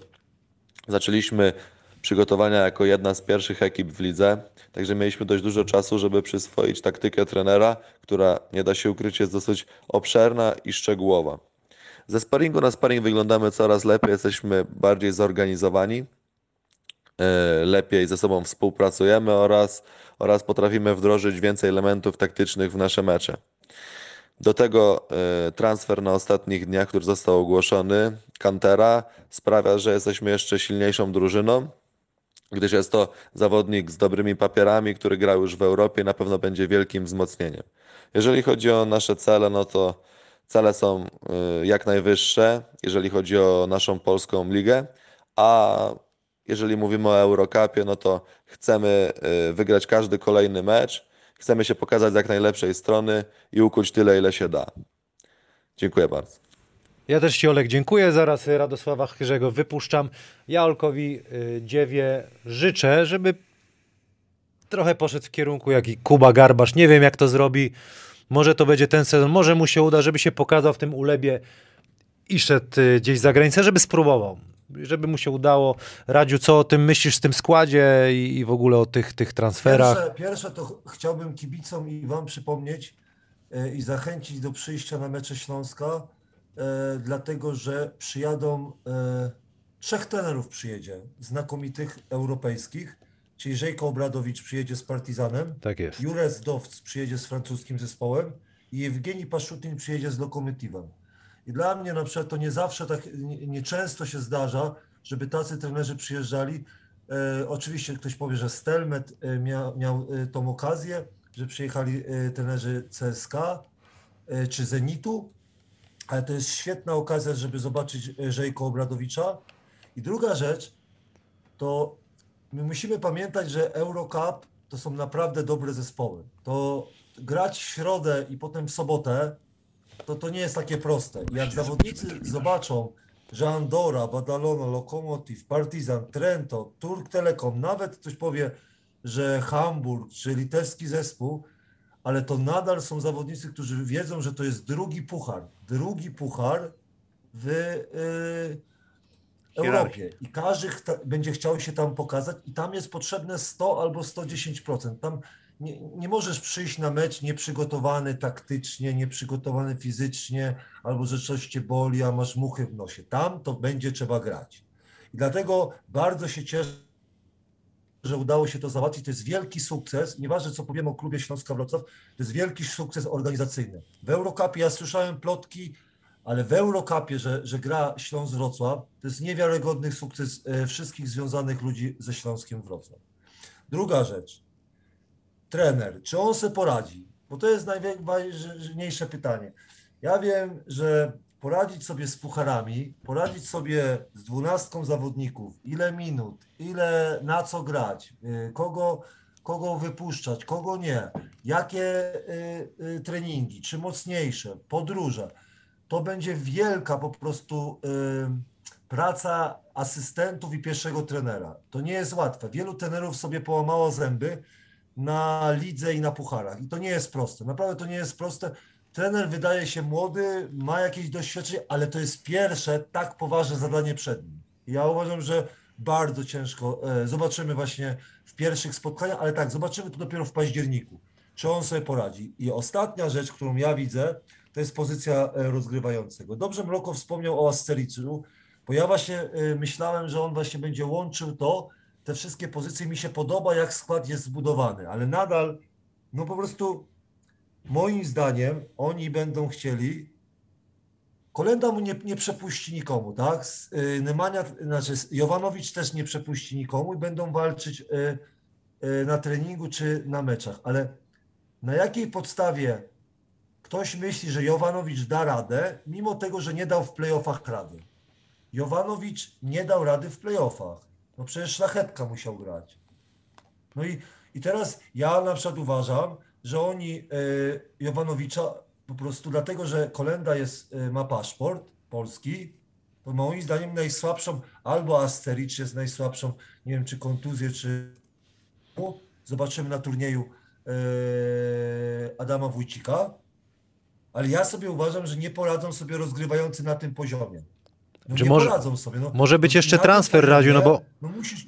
Zaczęliśmy przygotowania jako jedna z pierwszych ekip w lidze, także mieliśmy dość dużo czasu, żeby przyswoić taktykę trenera, która nie da się ukryć jest dosyć obszerna i szczegółowa. Ze sparingu na sparing wyglądamy coraz lepiej, jesteśmy bardziej zorganizowani, e, lepiej ze sobą współpracujemy oraz, oraz potrafimy wdrożyć więcej elementów taktycznych w nasze mecze. Do tego e, transfer na ostatnich dniach, który został ogłoszony, Kantera, sprawia, że jesteśmy jeszcze silniejszą drużyną, gdyż jest to zawodnik z dobrymi papierami, który grał już w Europie, na pewno będzie wielkim wzmocnieniem. Jeżeli chodzi o nasze cele, no to cele są e, jak najwyższe, jeżeli chodzi o naszą polską ligę, a jeżeli mówimy o Eurocupie, no to chcemy y, wygrać każdy kolejny mecz, chcemy się pokazać z jak najlepszej strony i ukuć tyle, ile się da. Dziękuję bardzo. Ja też Ci Olek dziękuję. Zaraz y, Radosława Chyrzego wypuszczam. Ja Olkowi y, Dziewie życzę, żeby trochę poszedł w kierunku jak i Kuba Garbasz. Nie wiem jak to zrobi. Może to będzie ten sezon, może mu się uda, żeby się pokazał w tym ulebie i szedł y, gdzieś za granicę, żeby spróbował. Żeby mu się udało. Radziu, co o tym myślisz w tym składzie i, i w ogóle o tych, tych transferach? Pierwsze, pierwsze to ch- chciałbym kibicom i Wam przypomnieć e, i zachęcić do przyjścia na mecze Śląska, dlatego że przyjadą, e, trzech trenerów przyjedzie, znakomitych europejskich, czyli Żejko Obradowicz przyjedzie z Partizanem, Tak jest. Jurek Dowc przyjedzie z francuskim zespołem i Jewgeni Paszutin przyjedzie z Lokomotywem. I dla mnie na przykład to nie zawsze tak, nie, nie się zdarza, żeby tacy trenerzy przyjeżdżali. E, oczywiście ktoś powie, że Stelmet e, mia, miał e, tą okazję, że przyjechali e, trenerzy CSK e, czy Zenitu, ale to jest świetna okazja, żeby zobaczyć e, Żejko Obradowicza. I druga rzecz, to my musimy pamiętać, że Eurocup to są naprawdę dobre zespoły. To grać w środę i potem w sobotę, to to nie jest takie proste. I Jak zawodnicy zobaczą, że Andora, Badalona, Lokomotiv, Partizan, Trento, Turk Telekom, nawet ktoś powie, że Hamburg czy litewski zespół, ale to nadal są zawodnicy, którzy wiedzą, że to jest drugi puchar. Drugi puchar w yy, Europie. I każdy chta, będzie chciał się tam pokazać i tam jest potrzebne 100 albo 110%. Tam nie, nie możesz przyjść na mecz nieprzygotowany taktycznie, nieprzygotowany fizycznie, albo że coś cię boli, a masz muchy w nosie. Tam to będzie trzeba grać. I dlatego bardzo się cieszę, że udało się to załatwić. To jest wielki sukces. Nieważne, co powiemy o klubie Śląska Wrocław, to jest wielki sukces organizacyjny. W Eurocupie ja słyszałem plotki, ale w Eurocupie, że, że gra Śląsk Wrocław, to jest niewiarygodny sukces e, wszystkich związanych ludzi ze Śląskiem Wrocław. Druga rzecz. Trener, czy on se poradzi? Bo to jest najważniejsze pytanie. Ja wiem, że poradzić sobie z pucharami, poradzić sobie z dwunastką zawodników, ile minut, ile na co grać, y, kogo, kogo wypuszczać, kogo nie, jakie y, y, treningi, czy mocniejsze, podróże. To będzie wielka po prostu praca asystentów i pierwszego trenera. To nie jest łatwe. Wielu trenerów sobie połamało zęby na lidze i na pucharach. I to nie jest proste. Naprawdę to nie jest proste. Trener wydaje się młody, ma jakieś doświadczenie, ale to jest pierwsze tak poważne zadanie przed nim. Ja uważam, że bardzo ciężko. e, Zobaczymy właśnie w pierwszych spotkaniach, ale tak, zobaczymy to dopiero w październiku, czy on sobie poradzi. I ostatnia rzecz, którą ja widzę, to jest pozycja e, rozgrywającego. Dobrze Mroko wspomniał o Astericzu, bo ja właśnie e, myślałem, że on właśnie będzie łączył to, te wszystkie pozycje. Mi się podoba, jak skład jest zbudowany, ale nadal, no po prostu moim zdaniem oni będą chcieli. Kolenda mu nie, nie przepuści nikomu, tak? Y, Nemanja, znaczy Jovanowicz też nie przepuści nikomu i będą walczyć y, y, na treningu czy na meczach, ale na jakiej podstawie ktoś myśli, że Jovanowicz da radę, mimo tego, że nie dał w playoffach rady? Jovanowicz nie dał rady w playoffach. No przecież szlachetka musiał grać. No i, i teraz ja na przykład uważam, że oni y, Jowanowicza po prostu dlatego, że Kolenda jest, y, ma paszport polski, to moim zdaniem najsłabszą, albo Astericz jest najsłabszą, nie wiem czy kontuzję, czy zobaczymy na turnieju y, Adama Wójcika, ale ja sobie uważam, że nie poradzą sobie rozgrywający na tym poziomie. No nie może- poradzą sobie. No, może być no, jeszcze transfer, Radziu, no bo- No musisz,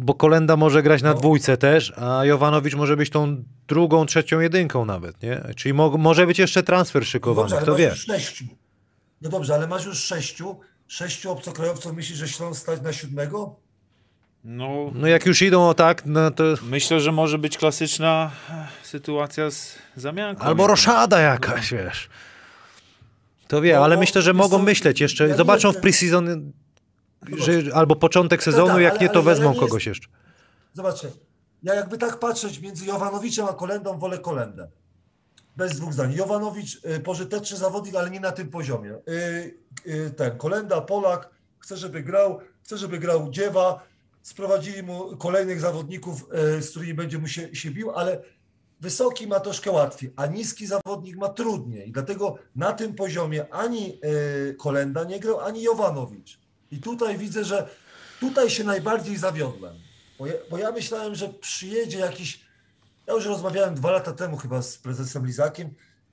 Bo Kolenda może grać na No. dwójce też, a Jovanowicz może być tą drugą, trzecią jedynką nawet, nie? Czyli mo może być jeszcze transfer No szykowany, dobrze, ale kto masz wie. już sześciu. No dobrze, ale masz już sześciu. Sześciu obcokrajowców myślisz, że Śląsk stać na siódmego? No, No jak już idą o tak, no to... myślę, że może być klasyczna sytuacja z zamianką. Albo roszada jakaś, wiesz. To wie, No, ale myślę, że mogą myśleć jeszcze. ja Zobaczą w jestem- preseason, że, albo początek sezonu, tak, jak ale- nie, to ja wezmą kogoś jeszcze. Zobaczcie, ja jakby tak patrzeć między Jowanowiczem a Kolendą, wolę Kolendę. Bez dwóch zdań. Jowanowicz y, pożyteczny zawodnik, ale nie na tym poziomie. Y, y, ten Kolenda, Polak, chce, żeby grał, chce, żeby grał Dziewa. Sprowadzili mu kolejnych zawodników, z którymi będzie mu się, się bił, ale wysoki ma troszkę łatwiej, a niski zawodnik ma trudniej. Dlatego na tym poziomie ani Kolenda nie grał, ani Jowanowicz. I tutaj widzę, że tutaj się najbardziej zawiodłem. Bo ja, bo ja myślałem, że przyjedzie jakiś. Ja już rozmawiałem dwa lata temu chyba z prezesem Lizakiem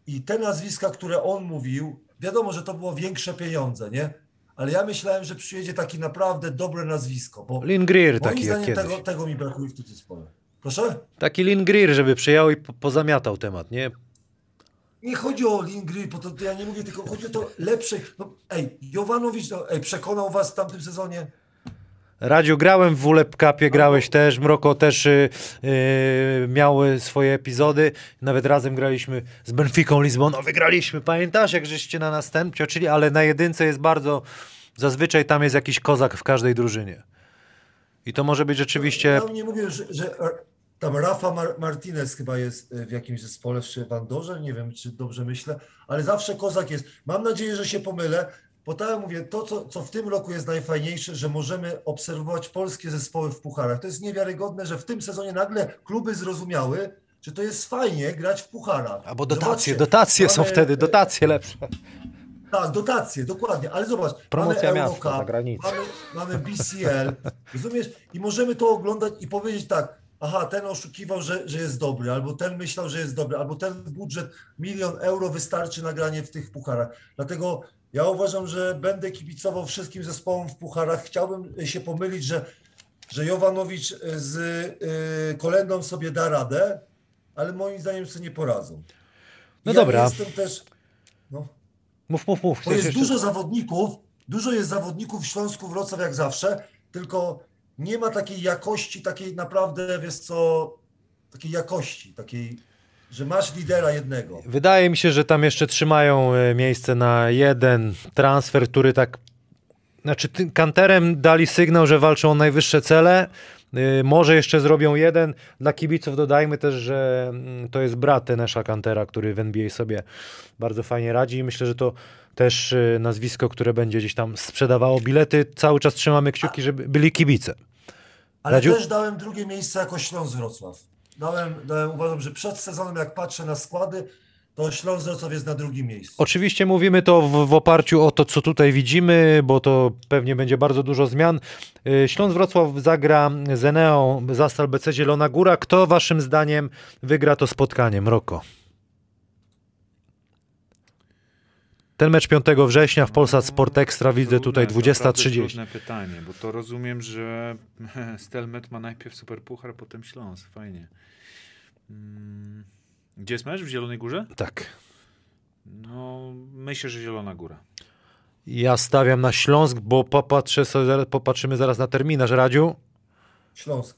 i te nazwiska, które on mówił, wiadomo, że to było większe pieniądze, nie? Ale ja myślałem, że przyjedzie taki naprawdę dobre nazwisko, bo Lin Greer taki jak zdaniem kiedyś. tego, tego mi brakuje w tym zespole. Proszę? Taki Lin Greer, żeby przyjechał i po pozamiatał temat, nie? Nie chodzi o Lingry, bo to, to ja nie mówię, tylko chodzi o to lepsze. No, ej, Jowanowicz no, ej, przekonał was w tamtym sezonie. Radziu, grałem w WLEP Cupie, grałeś też, Mroko też y, y, miały swoje epizody, nawet razem graliśmy z Benficą Lizboną, wygraliśmy, pamiętasz, jak żeście na nas ten pcioczyli, ale na jedynce jest bardzo, zazwyczaj tam jest jakiś kozak w każdej drużynie. I to może być rzeczywiście, Ja nie mówię, że, że tam Rafa Mar Martinez chyba jest e, w jakimś zespole, czy w Andorze, nie wiem, czy dobrze myślę, ale zawsze Kozak jest. Mam nadzieję, że się pomylę, bo tak mówię, to, co, co w tym roku jest najfajniejsze, że możemy obserwować polskie zespoły w pucharach. To jest niewiarygodne, że w tym sezonie nagle kluby zrozumiały, że to jest fajnie grać w pucharach. albo dotacje, Zobaczcie, dotacje są wtedy, dotacje lepsze. Tak, dotacje, dokładnie, ale zobacz, Promocja mamy Eurocup. Mamy, mamy BCL, rozumiesz? I możemy to oglądać i powiedzieć tak, aha, ten oszukiwał, że, że jest dobry, albo ten myślał, że jest dobry, albo ten budżet milion euro wystarczy na granie w tych pucharach. Dlatego ja uważam, że będę kibicował wszystkim zespołom w pucharach. Chciałbym się pomylić, że, że Jowanowicz z y, Kolendą sobie da radę, ale moim zdaniem sobie nie poradzą. No ja dobra. Jestem też... No. Mów, mów, mów. Bo jest jeszcze- dużo zawodników, dużo jest zawodników w Śląsku Wrocław jak zawsze, tylko nie ma takiej jakości, takiej naprawdę, wiesz co, takiej jakości, takiej, że masz lidera jednego. Wydaje mi się, że tam jeszcze trzymają e, miejsce na jeden transfer, który tak. Znaczy, kanterem dali sygnał, że walczą o najwyższe cele. Y, Może jeszcze zrobią jeden. Dla kibiców dodajmy też, że mm, to jest brat Tenesza Kantera, który w NBA sobie bardzo fajnie radzi i myślę, że to też y, nazwisko, które będzie gdzieś tam sprzedawało bilety. Cały czas trzymamy kciuki, żeby byli kibice. Ale Radziu? też dałem drugie miejsce jako Śląsk Wrocław. Dałem, dałem, uważam, że przed sezonem, jak patrzę na składy, to Śląsk Wrocław jest na drugim miejscu. Oczywiście mówimy to w, w oparciu o to, co tutaj widzimy, bo to pewnie będzie bardzo dużo zmian. Y, Śląsk Wrocław zagra z Eneą, Zastal BC Zielona Góra. Kto waszym zdaniem wygra to spotkanie? Mroko. Ten mecz 5 września w Polsat Sport Extra widzę tutaj Trudne, naprawdę 20.30. Trudne pytanie, bo to rozumiem, że [laughs] Stelmet ma najpierw Superpuchar, potem Śląsk. Fajnie. Mm, Gdzie jest mecz? W Zielonej Górze? Tak. No, myślę, że Zielona Góra. Ja stawiam na Śląsk, bo popatrzę sobie, zaraz- popatrzymy zaraz na terminarz, Radziu. Śląsk.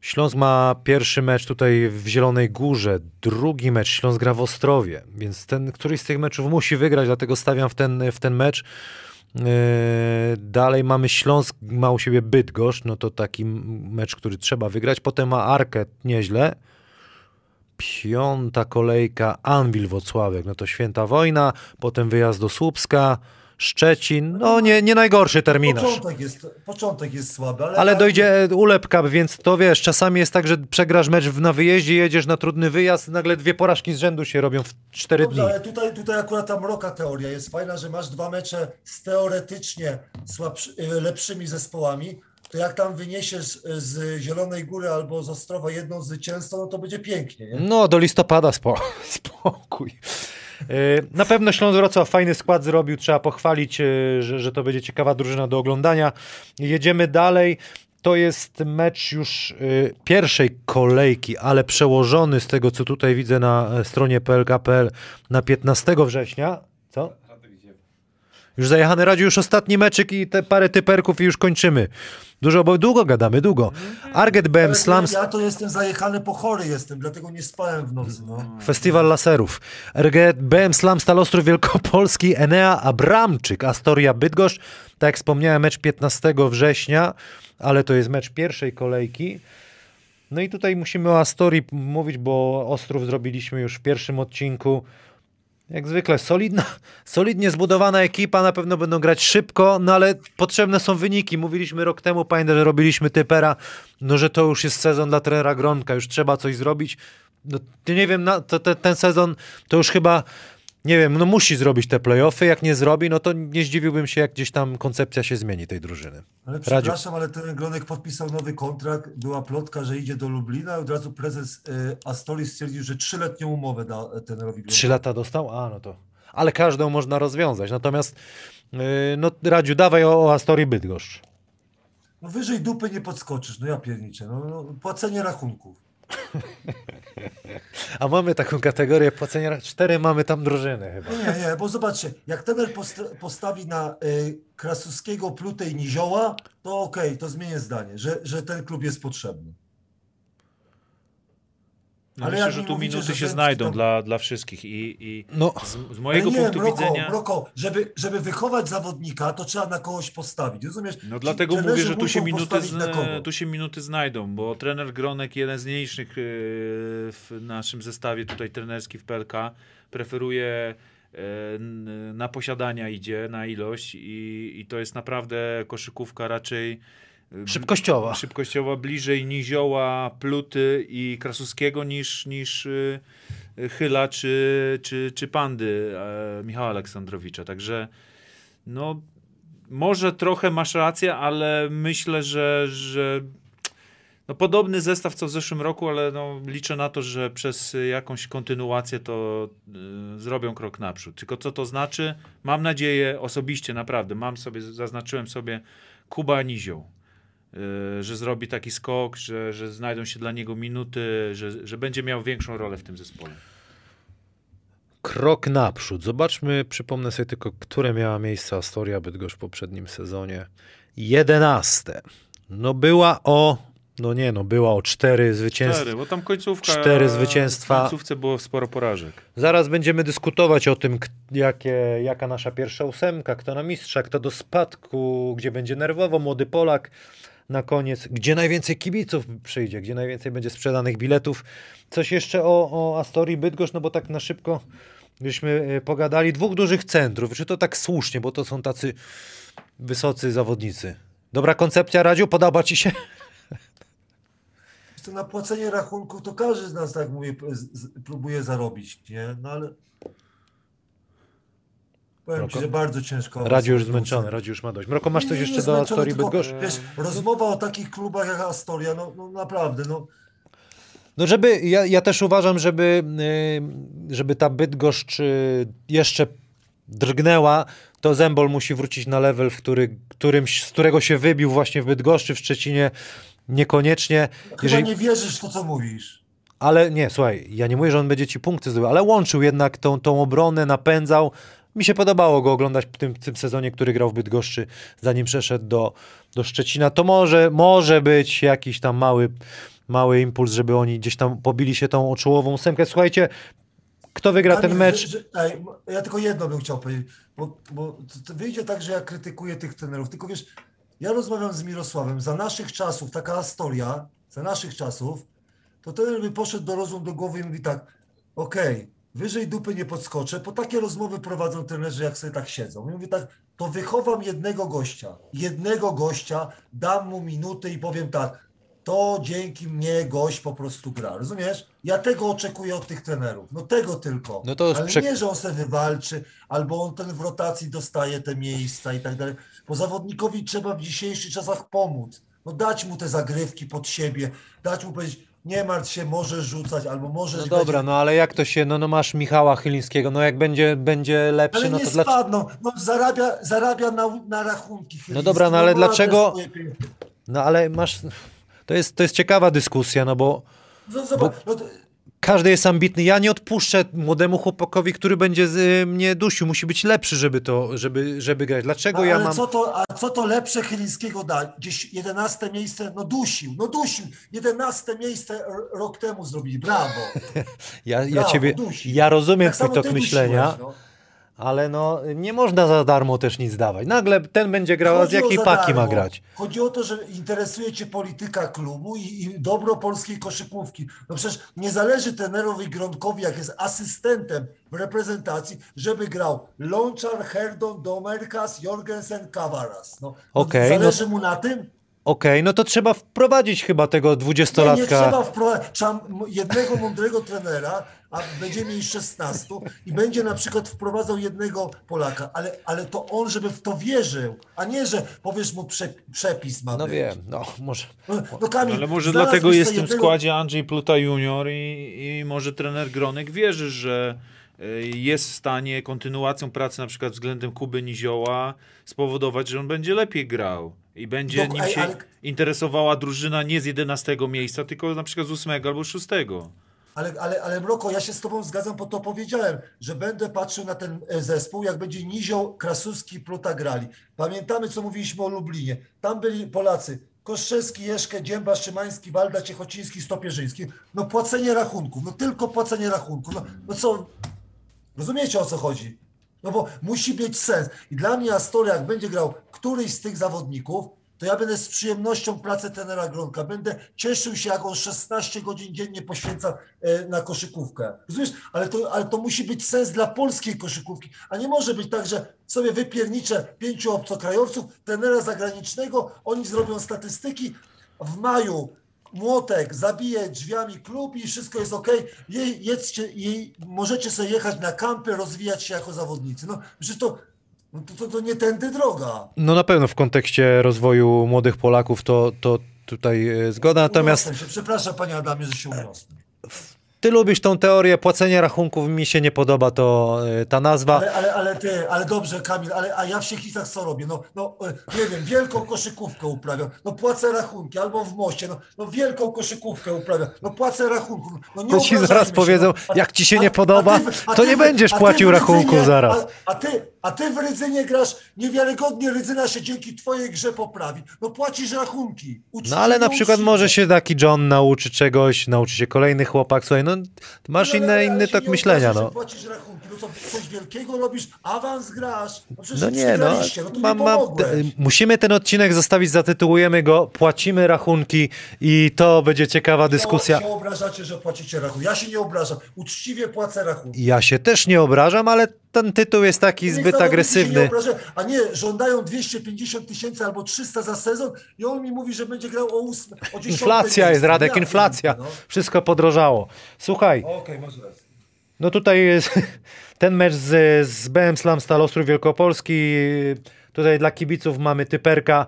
Śląsk ma pierwszy mecz tutaj w Zielonej Górze, drugi mecz Śląsk gra w Ostrowie, więc ten, któryś z tych meczów musi wygrać, dlatego stawiam w ten, w ten mecz. Yy, dalej mamy Śląsk, ma u siebie Bydgoszcz, no to taki mecz, który trzeba wygrać. Potem ma Arkę, nieźle. Piąta kolejka, Anwil Wocławek, no to święta wojna, potem wyjazd do Słupska, Szczecin, no nie, nie najgorszy terminarz. Początek jest, początek jest słaby, ale, Ale dojdzie ulepka, więc to wiesz, czasami jest tak, że przegrasz mecz na wyjeździe, jedziesz na trudny wyjazd, nagle dwie porażki z rzędu się robią w cztery dni. Ale tutaj, tutaj akurat ta mroka teoria jest fajna, że masz dwa mecze z teoretycznie słabszy, y, lepszymi zespołami, to jak tam wyniesiesz y, z Zielonej Góry albo z Ostrowa jedną zwycięstwo, no to będzie pięknie, nie? No, do listopada spo, [laughs] spokój. Yy, Na pewno Śląsk Wrocław fajny skład zrobił, trzeba pochwalić, yy, że, że to będzie ciekawa drużyna do oglądania. Jedziemy dalej. To jest mecz już yy, pierwszej kolejki, ale przełożony z tego, co tutaj widzę na e, stronie plk.pl na 15 września. Co? Już zajechany Radziu, już ostatni meczyk i te parę typerków i już kończymy. Dużo, bo długo gadamy, długo. Arget BM Slams, Ja to jestem zajechany po chory jestem, dlatego nie spałem w nocy, no. Festiwal Laserów. RG BM Slam Stal Ostrów Wielkopolski, Enea Abramczyk, Astoria Bydgoszcz. Tak jak wspomniałem, mecz 15 września, ale to jest mecz pierwszej kolejki. No i tutaj musimy o Astorii mówić, bo Ostrów zrobiliśmy już w pierwszym odcinku. Jak zwykle, solidna, [laughs] solidnie zbudowana ekipa, na pewno będą grać szybko, no ale potrzebne są wyniki. Mówiliśmy rok temu, pamiętam, że robiliśmy typera, no że to już jest sezon dla trenera Gronka, już trzeba coś zrobić. No, nie wiem, na, to, te, ten sezon to już chyba, nie wiem, no musi zrobić te playoffy, jak nie zrobi, no to nie zdziwiłbym się, jak gdzieś tam koncepcja się zmieni tej drużyny. Ale Radziu. przepraszam, ale ten Gronek podpisał nowy kontrakt, była plotka, że idzie do Lublina i od razu prezes y, Astorii stwierdził, że trzyletnią umowę da tenerowi Gronkowi. Trzy lata dostał? A, no to... Ale każdą można rozwiązać. Natomiast, yy, no Radziu, dawaj o, o Astorii Bydgoszcz. No wyżej dupy nie podskoczysz, no ja pierniczę, no, no płacenie rachunków. A mamy taką kategorię płacenia. Cztery mamy tam drużyny chyba. Nie, nie, bo zobaczcie, jak post postawi na y, Krasuskiego, Plutę i Nizioła, to okej, to zmienię zdanie, że, że ten klub jest potrzebny. No Ale myślę, że tu mówicie, minuty że się znajdą to- dla, dla wszystkich i, i No, z, z mojego nie, punktu Mroko, widzenia... Mroko, żeby, żeby wychować zawodnika, to trzeba na kogoś postawić, rozumiesz? No dlatego trenerzy mówię, że tu się, minuty, z, tu się minuty znajdą, bo trener Gronek, jeden z mniejszych yy, w naszym zestawie tutaj trenerski w PLK, preferuje n- na posiadania idzie, na ilość i, i to jest naprawdę koszykówka raczej szybkościowa. szybkościowa bliżej Nizioła, Pluty i Krasuskiego niż, niż y, y, Chyla czy, czy, czy Pandy e, Michała Aleksandrowicza. Także no może trochę masz rację, ale myślę, że, że no, podobny zestaw co w zeszłym roku, ale no, liczę na to, że przez jakąś kontynuację to y, zrobią krok naprzód. Tylko co to znaczy? Mam nadzieję, osobiście naprawdę, mam sobie, zaznaczyłem sobie Kuba Nizioł że zrobi taki skok, że, że znajdą się dla niego minuty, że, że będzie miał większą rolę w tym zespole. Krok naprzód. Zobaczmy, przypomnę sobie tylko, które miała miejsce Astoria Bydgoszcz w poprzednim sezonie. Jedenaste. No była o, no nie no, była o cztery zwycięstwa. Cztery, bo tam końcówka. cztery zwycięstwa. W końcówce było sporo porażek. Zaraz będziemy dyskutować o tym, jakie, jaka nasza pierwsza ósemka, kto na mistrza, kto do spadku, gdzie będzie nerwowo, młody Polak na koniec, gdzie najwięcej kibiców przyjdzie, gdzie najwięcej będzie sprzedanych biletów. Coś jeszcze o, o Astorii Bydgoszcz, no bo tak na szybko byśmy e, pogadali dwóch dużych centrów. Czy to tak słusznie, bo to są tacy wysocy zawodnicy. Dobra koncepcja, Radziu? Podoba ci się? To na płacenie rachunków to każdy z nas, tak próbuje zarobić, nie? No ale powiem Mroko? ci, że bardzo ciężko. Radziu już zmęczony. Radziu już ma dość. Mroko, masz coś jeszcze do Astorii Bydgoszcz? Wiesz, rozmowa o takich klubach jak Astoria, no, no naprawdę, no No żeby, ja, ja też uważam, żeby, y, żeby ta Bydgoszcz y, jeszcze drgnęła, to Zembol musi wrócić na level, w który, którymś, z którego się wybił właśnie w Bydgoszczy, w Szczecinie, niekoniecznie. chyba Jeżeli, nie wierzysz w to, co mówisz. ale nie, słuchaj, ja nie mówię, że on będzie ci punkty zdobył, ale łączył jednak tą, tą obronę, napędzał. Mi się podobało go oglądać w tym, tym sezonie, który grał w Bydgoszczy, zanim przeszedł do, do Szczecina. To może, może być jakiś tam mały, mały impuls, żeby oni gdzieś tam pobili się tą oczołową ósemkę. Słuchajcie, kto wygra ten Kamil, mecz? Że, że, ej, ja tylko jedno bym chciał powiedzieć, bo, bo wyjdzie tak, że ja krytykuję tych trenerów, tylko wiesz, ja rozmawiam z Mirosławem, za naszych czasów, taka Astoria, za naszych czasów, to trener by poszedł do rozum do głowy i mówi tak, okej, wyżej dupy nie podskoczę, bo takie rozmowy prowadzą trenerzy, jak sobie tak siedzą. I mówi tak, to wychowam jednego gościa, jednego gościa, dam mu minutę i powiem tak, to dzięki mnie gość po prostu gra, rozumiesz? Ja tego oczekuję od tych trenerów, no tego tylko. No to Ale prze- nie, że on sobie wywalczy, albo on ten w rotacji dostaje te miejsca i tak dalej. Bo zawodnikowi trzeba w dzisiejszych czasach pomóc. No dać mu te zagrywki pod siebie, dać mu powiedzieć, nie martw się, możesz rzucać, albo możesz No dobra, no ale jak to się, no, no masz Michała Chylińskiego, no jak będzie, będzie lepszy, Ale no nie to dlaczego? spadną, no zarabia, zarabia na, na rachunki. Chyliński. dobra, no ale też dlaczego-. No ale masz, to jest, to jest ciekawa dyskusja, no bo No zobacz, no to, każdy jest ambitny. Ja nie odpuszczę młodemu chłopakowi, który będzie z, y, mnie dusił. Musi być lepszy, żeby to, żeby, żeby grać. Dlaczego No, ja ale mam... co to, a co to lepsze Chylińskiego da? Gdzieś 11 miejsce, no dusił, no dusił. 11 miejsce rok temu zrobili, brawo. [laughs] Ja, ja brawo, ciebie, dusi. ja rozumiem Tak twój tok ty myślenia, dusiłeś, no. Ale no nie można za darmo też nic dawać. Nagle ten będzie grał, a z jakiej paki ma grać? Chodzi o to, że interesuje cię polityka klubu i, i dobro polskiej koszykówki. No przecież nie zależy trenerowi Grądkowi, jak jest asystentem w reprezentacji, żeby grał Lonczar, Herdon, Domerkas, Jorgensen, Kavaras. No, no Okej, no- zależy mu na tym? Okej, no to trzeba wprowadzić chyba tego Nie, nie dwudziestolatka. trzeba wprowadzić trzeba jednego mądrego trenera, a będzie mieć 16 i będzie na przykład wprowadzał jednego Polaka, ale, ale to on, żeby w to wierzył, a nie, że powiesz mu prze, przepis ma No być. wiem, no może... No, no Kamil, Ale może dlatego jest w tym jednego- składzie Andrzej Pluta Junior i, i może trener Gronek wierzy, że y, jest w stanie kontynuacją pracy na przykład względem Kuby Nizioła spowodować, że on będzie lepiej grał i będzie Dok- nim się ale- interesowała drużyna nie z 11 miejsca, tylko na przykład z 8 albo 6. Ale, ale, ale Mroko, ja się z tobą zgadzam, bo to powiedziałem, że będę patrzył na ten e, zespół, jak będzie Nizioł, Krasuski i Pluta grali. Pamiętamy, co mówiliśmy o Lublinie. Tam byli Polacy. Koszczewski, Jeszkę, Dzięba, Szymański, Walda, Ciechociński, Stopierzyński. No płacenie rachunków, no tylko płacenie rachunków. No, no co, rozumiecie o co chodzi? No bo musi być sens. I dla mnie Astoria, jak będzie grał któryś z tych zawodników, to ja będę z przyjemnością pracę trenera Gronka. Będę cieszył się, jak on 16 godzin dziennie poświęca e, na koszykówkę. Rozumiesz? Ale to, ale to musi być sens dla polskiej koszykówki. A nie może być tak, że sobie wypierniczę pięciu obcokrajowców, trenera zagranicznego, oni zrobią statystyki. W maju Młotek zabije drzwiami klub i wszystko jest ok. Jej, możecie sobie jechać na kampy, rozwijać się jako zawodnicy. No, przecież to, no to, to, to nie tędy droga. No na pewno w kontekście rozwoju młodych Polaków to, to tutaj e, zgoda, natomiast się. Przepraszam panie Adamie, że się uniosłem. Ty lubisz tą teorię płacenia rachunków, mi się nie podoba to e, ta nazwa. Ale, ale, ale ty, ale dobrze Kamil, ale a ja w Siechlicach co robię? No, no e, nie wiem, wielką koszykówkę uprawiam, no płacę rachunki, albo w moście, no, no wielką koszykówkę uprawiam, no płacę rachunków. No, nie To ci zaraz się, powiedzą, no. Jak ci się a- nie podoba, ty- to nie będziesz płacił Rydzynie- zaraz. A, a, ty, a ty w Rydzynie grasz, niewiarygodnie Rydzyna się dzięki twojej grze poprawi. No płacisz rachunki. No ale na przykład może się taki John nauczy czegoś, nauczy się kolejny chłopak, słuchaj, no masz inny, inny tok myślenia, no. Płacisz rachunki. No co, coś wielkiego robisz, awans grasz. No, No nie, no. no Mam, mam, pomogłeś. musimy ten odcinek zostawić, zatytułujemy go Płacimy rachunki i to będzie ciekawa dyskusja. się obrażacie, że płacicie rachunek. Ja się nie obrażam. Uczciwie płacę rachunek. Ja się też nie obrażam, ale ten tytuł jest taki zbyt agresywny. Nie obrażają, a nie, żądają 250 tysięcy albo 300 za sezon i on mi mówi, że będzie grał o 8, o 10 Inflacja jest. Radek, Ja inflacja. pierdolę, Wszystko podrożało. Słuchaj, No. Okej, masz rację. no tutaj jest ten mecz z, z BM Slam Stal Ostrów Wielkopolski. Tutaj dla kibiców mamy typerka.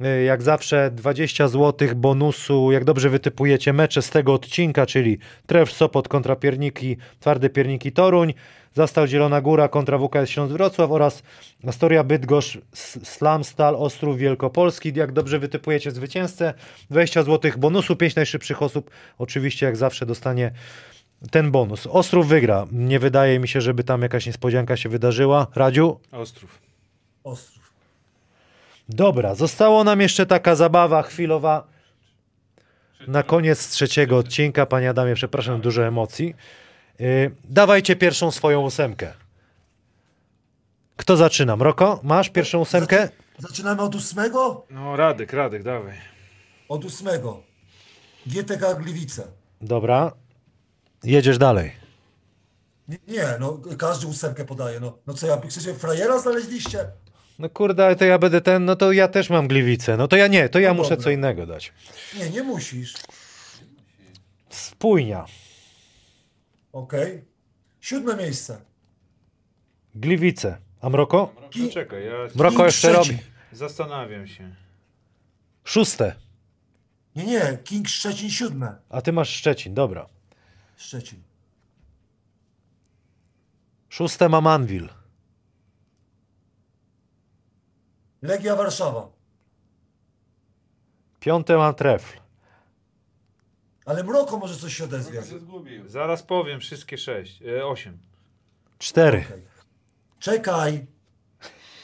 y, Jak zawsze 20 zł bonusu, jak dobrze wytypujecie mecze z tego odcinka, czyli Tref Sopot kontra Pierniki, Twarde Pierniki Toruń, Zastał Zielona Góra kontra WKS Śląsk Wrocław oraz Astoria Bydgoszcz Slam Stal Ostrów Wielkopolski. Jak dobrze wytypujecie zwycięzcę, 20 zł bonusu, 5 najszybszych osób oczywiście jak zawsze dostanie ten bonus. Ostrów wygra. Nie wydaje mi się, żeby tam jakaś niespodzianka się wydarzyła. Radziu? Ostrów. Ostrów. Dobra, zostało nam jeszcze taka zabawa chwilowa na koniec trzeciego odcinka. Panie Adamie, przepraszam, dużo emocji. Yy, dawajcie pierwszą swoją ósemkę. Kto zaczyna? Mroko, masz pierwszą ósemkę? Zaczynamy od ósmego? No Radek, Radek, dawaj. Od ósmego. GTK Gliwice. Dobra. Jedziesz dalej. Nie, no każdy ósemkę podaje. No, no co, ja chcecie frajera znaleźliście? No kurde, ale to ja będę ten, no to ja też mam gliwicę. No to ja nie, to ja No muszę dobra. co innego dać. Nie, nie musisz. Spójnia. Okej. Siódme miejsce. Gliwice. A Mroko? No czekaj, ja Mroko jeszcze robi. zastanawiam się. Szóste. Nie, nie, King Szczecin siódme. A ty masz Szczecin, dobra. Szczecin. Szóste mam Anvil. Legia Warszawa. Piąte mam Trefl. Ale Mroko może coś się odezwie. Zaraz powiem wszystkie sześć, e, osiem. Cztery. Okej. Czekaj.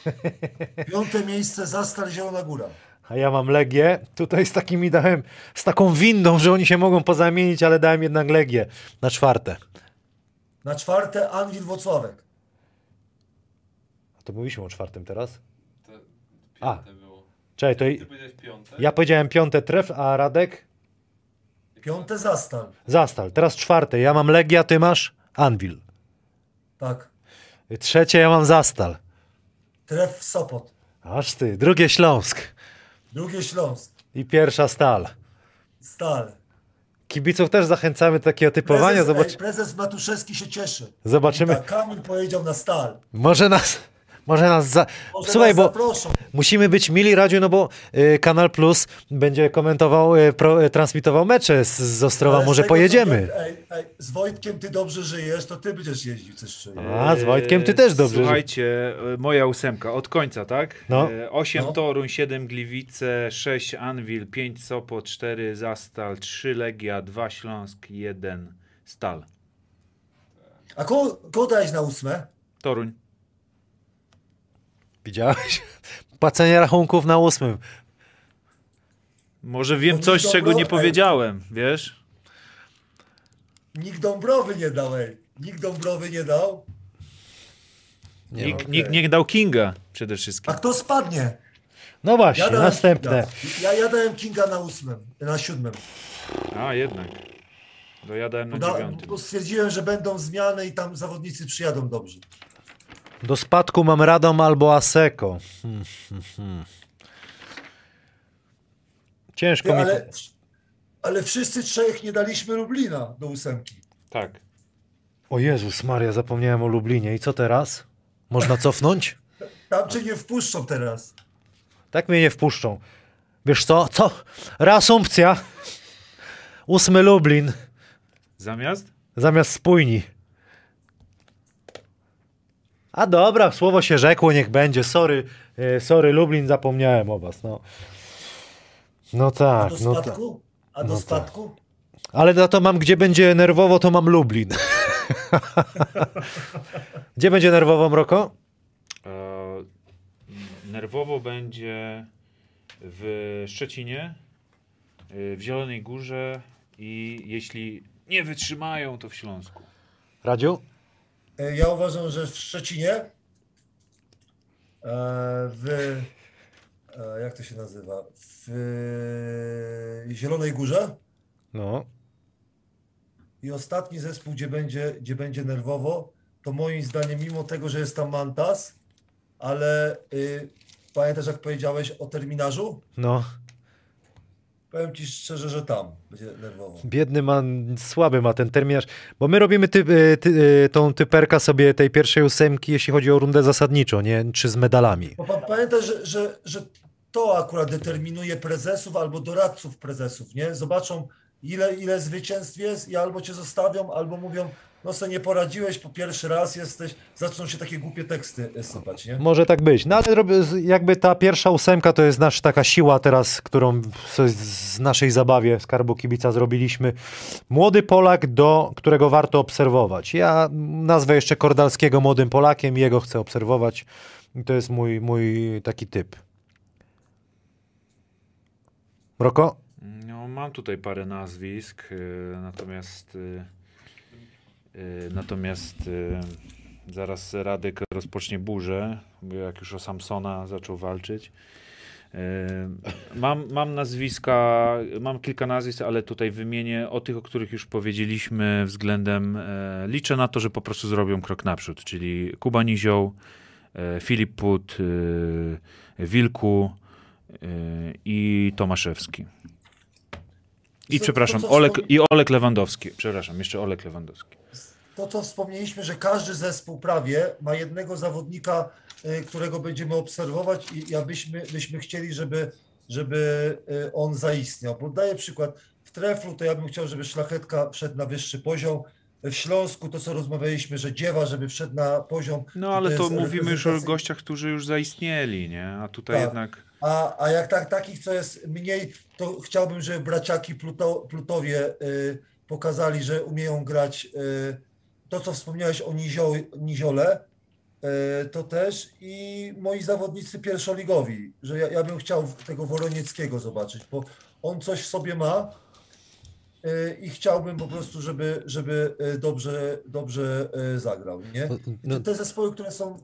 [laughs] Piąte miejsce Zastal Zielona Góra. A ja mam Legię. Tutaj z takimi dałem, z taką windą, że oni się mogą pozamienić, ale dałem jednak Legię na czwarte. Na czwarte Anwil Wocławek. A to mówiliśmy o czwartym teraz? To A. piąte było. Czekaj, to Ty i- powiedziałeś piąte? ja powiedziałem piąte Tref, a Radek? Piąte Zastal. Zastal. Teraz czwarte. Ja mam Legia, ty masz Anvil. Tak. Trzecie ja mam Zastal. Tref Sopot. Aż ty. Drugie Śląsk. Drugie Śląsk. I pierwsza Stal. Stal. Kibiców też zachęcamy do takiego typowania. Prezes, Zobacz, ej, prezes Matuszewski się cieszy. zobaczymy. Tak, Kamil powiedział na Stal. Może nas, może nas za... Może Słuchaj, nas bo musimy być mili Radziu, no bo y, Kanal Plus będzie komentował, y, pro, y, transmitował mecze z, z Ostrowa. Ale z Może tego, co pojedziemy. wiem, Ej, ej, z Wojtkiem ty dobrze żyjesz, to ty będziesz jeździł coś czy A, z Wojtkiem ty też dobrze. Słuchajcie, e, moja ósemka, od końca, tak? No. E, Osiem No. Toruń, siedem Gliwice, sześć Anwil, pięć Sopot, cztery Zastal, trzy Legia, dwa Śląsk, jeden Stal. A kogo, kogo dałeś na ósme? Toruń. Widziałeś? [laughs] Płacenie rachunków na ósmym. Może wiem coś, czego nie ej. powiedziałem, wiesz? Nikt Dąbrowy nie dał, ej. Nikt Dąbrowy nie dał. Nie Nikt, wiem. nikt nie dał Kinga przede wszystkim. A kto spadnie? No właśnie, dałem następne. Kinga. Ja, ja dałem Kinga na ósmym, na siódmym. A, jednak. To ja dałem na Da, dziewiątym. bo stwierdziłem, że będą zmiany i tam zawodnicy przyjadą dobrze. Do spadku mam Radom albo Aseko. Hmm, hmm, hmm. Ciężko Ty, mi... ale, ale wszyscy trzech nie daliśmy Lublina do ósemki. Tak. O Jezus Maria, zapomniałem o Lublinie. I co teraz? Można cofnąć? [laughs] Tam cię nie wpuszczą teraz. Tak mnie nie wpuszczą. Wiesz co? Co? Reasumpcja. Ósmy Lublin. Zamiast? Zamiast spójni. A dobra, słowo się rzekło, niech będzie. Sorry, e, sorry Lublin, zapomniałem o was. No, no A tak, do no tak. spadku? A do no tak. spadku? Ale za to mam, gdzie będzie nerwowo, to mam Lublin. [laughs] gdzie będzie nerwowo, Mroko? E, nerwowo będzie w Szczecinie, e, w Zielonej Górze i jeśli nie wytrzymają, to w Śląsku. Radziu? E, Ja uważam, że w Szczecinie, e, w, e, jak to się nazywa, w Zielonej Górze No. i ostatni zespół, gdzie będzie, gdzie będzie nerwowo, to moim zdaniem, mimo tego, że jest tam Mantas, ale y, pamiętasz, jak powiedziałeś o terminarzu? No. Powiem Ci szczerze, że tam będzie nerwowo. Biedny ma, słaby ma ten terminarz, bo my robimy ty, y, ty, y, tą typerkę sobie tej pierwszej ósemki, jeśli chodzi o rundę zasadniczą, nie? Czy z medalami. Bo pa, pamiętaj, że, że, że to akurat determinuje prezesów albo doradców prezesów, nie? Zobaczą, ile, ile zwycięstw jest i albo cię zostawią, albo mówią, no se nie poradziłeś, po pierwszy raz jesteś, zaczną się takie głupie teksty e, sypać, nie? Może tak być. No ale jakby ta pierwsza ósemka to jest nasza taka siła teraz, którą z naszej zabawie Skarbu Kibica zrobiliśmy. Młody Polak, do którego warto obserwować. Ja nazwę jeszcze Kordalskiego młodym Polakiem, jego chcę obserwować. I to jest mój, mój taki typ. Mroko? No, mam tutaj parę nazwisk, y, natomiast y, natomiast y, zaraz Radek rozpocznie burzę, jak już o Samsona zaczął walczyć. Y, Mam, mam nazwiska, mam kilka nazwisk, ale tutaj wymienię o tych, o których już powiedzieliśmy względem, e, liczę na to, że po prostu zrobią krok naprzód, czyli Kuba Nizioł, e, Filip Put, e, Wilku i Tomaszewski. I Co- przepraszam, to, Olek, i Olek Lewandowski. Przepraszam, jeszcze Olek Lewandowski. To, co wspomnieliśmy, że każdy zespół prawie ma jednego zawodnika, y, którego będziemy obserwować i ja byśmy, byśmy chcieli, żeby, żeby y, on zaistniał. Podaję przykład. W Treflu to ja bym chciał, żeby Szlachetka wszedł na wyższy poziom. W Śląsku to, co rozmawialiśmy, że Dziewa, żeby wszedł na poziom. No ale to mówimy już o gościach, którzy już zaistnieli, nie? A tutaj Tak. jednak... A, a jak tak, takich, co jest mniej, to chciałbym, żeby braciaki Pluto, Plutowie y, pokazali, że umieją grać. Y, to, co wspomniałeś o Nizio, Niziole, y, to też i moi zawodnicy pierwszoligowi, że ja, ja bym chciał tego Wolonieckiego zobaczyć, bo on coś w sobie ma y, i chciałbym po prostu, żeby, żeby y, dobrze, dobrze y, zagrał, nie? No, Te zespoły, które są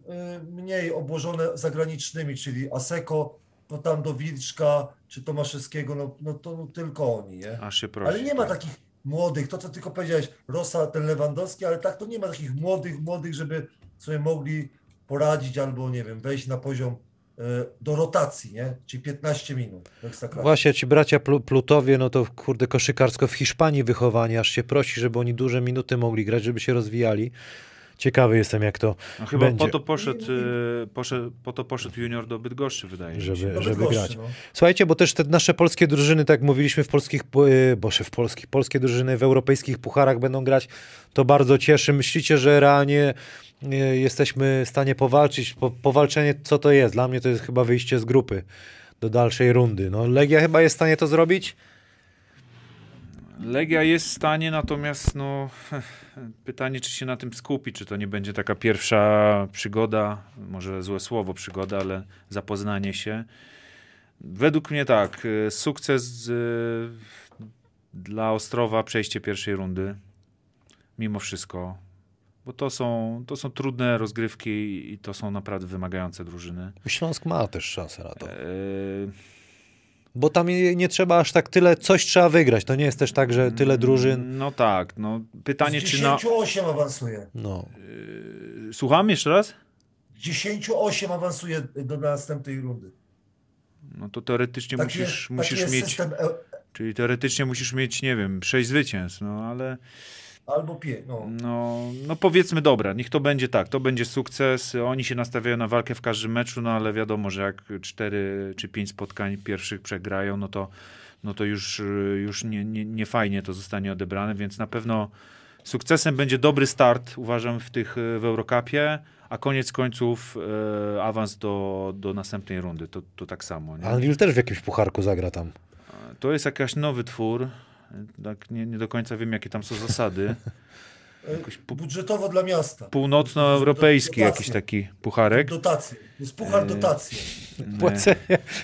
mniej obłożone zagranicznymi, czyli Aseko, no tam do Wilczka czy Tomaszewskiego, no, no to no, tylko oni, nie? Aż się prosi. Ale nie ma tak. takich młodych, to co tylko powiedziałeś, Rosa, ten Lewandowski, ale tak to nie ma takich młodych, młodych, żeby sobie mogli poradzić albo, nie wiem, wejść na poziom y, do rotacji, nie? Czyli 15 minut. Właśnie ci bracia Plu- Plutowie, no to kurde koszykarsko w Hiszpanii wychowani, aż się prosi, żeby oni duże minuty mogli grać, żeby się rozwijali. Ciekawy jestem, jak to No, chyba będzie. po to poszedł, y, poszedł, po to poszedł junior do Bydgoszczy, wydaje mi się. Żeby- Bydgoszczy, grać. No. Słuchajcie, bo też te nasze polskie drużyny, tak jak mówiliśmy w polskich, y, boże, w polskich, polskie drużyny w europejskich pucharach będą grać, to bardzo cieszy. Myślicie, że realnie y, jesteśmy w stanie powalczyć? Po, powalczenie, co to jest? Dla mnie to jest chyba wyjście z grupy do dalszej rundy. No, Legia chyba jest w stanie to zrobić? Legia jest w stanie, natomiast no, [laughs] pytanie, czy się na tym skupi, czy to nie będzie taka pierwsza przygoda, może złe słowo przygoda, ale zapoznanie się. Według mnie tak, y, sukces y, dla Ostrowa, przejście pierwszej rundy, mimo wszystko, bo to są, to są trudne rozgrywki i to są naprawdę wymagające drużyny. Śląsk ma też szansę na to. Yy, Bo tam nie, trzeba aż tak tyle, coś trzeba wygrać. To nie jest też tak, że tyle drużyn. No tak, no pytanie, Z czy na... 10-8 awansuje. No. Yy, Słucham jeszcze raz? 10-8 awansuje do następnej rundy. No to teoretycznie Taki musisz, jest, musisz mieć, system, e- czyli teoretycznie musisz mieć, nie wiem, sześć zwycięstw, no ale albo pie, no. no, no powiedzmy dobra, niech to będzie tak, to będzie sukces, oni się nastawiają na walkę w każdym meczu, no ale wiadomo, że jak cztery czy pięć spotkań pierwszych przegrają, no to, no to już, już nie, nie, nie fajnie to zostanie odebrane, więc na pewno sukcesem będzie dobry start, uważam, w tych w Eurocupie, a koniec końców e, awans do, do następnej rundy, to, to tak samo. Nie? Anvil też w jakimś pucharku zagra tam. To jest jakiś nowy twór. Tak nie, nie do końca wiem, jakie tam są zasady. [laughs] E, pu- Budżetowo dla miasta. Północnoeuropejski jakiś taki pucharek. Dotacje. To jest puchar E, dotacji. Nie, Płacenie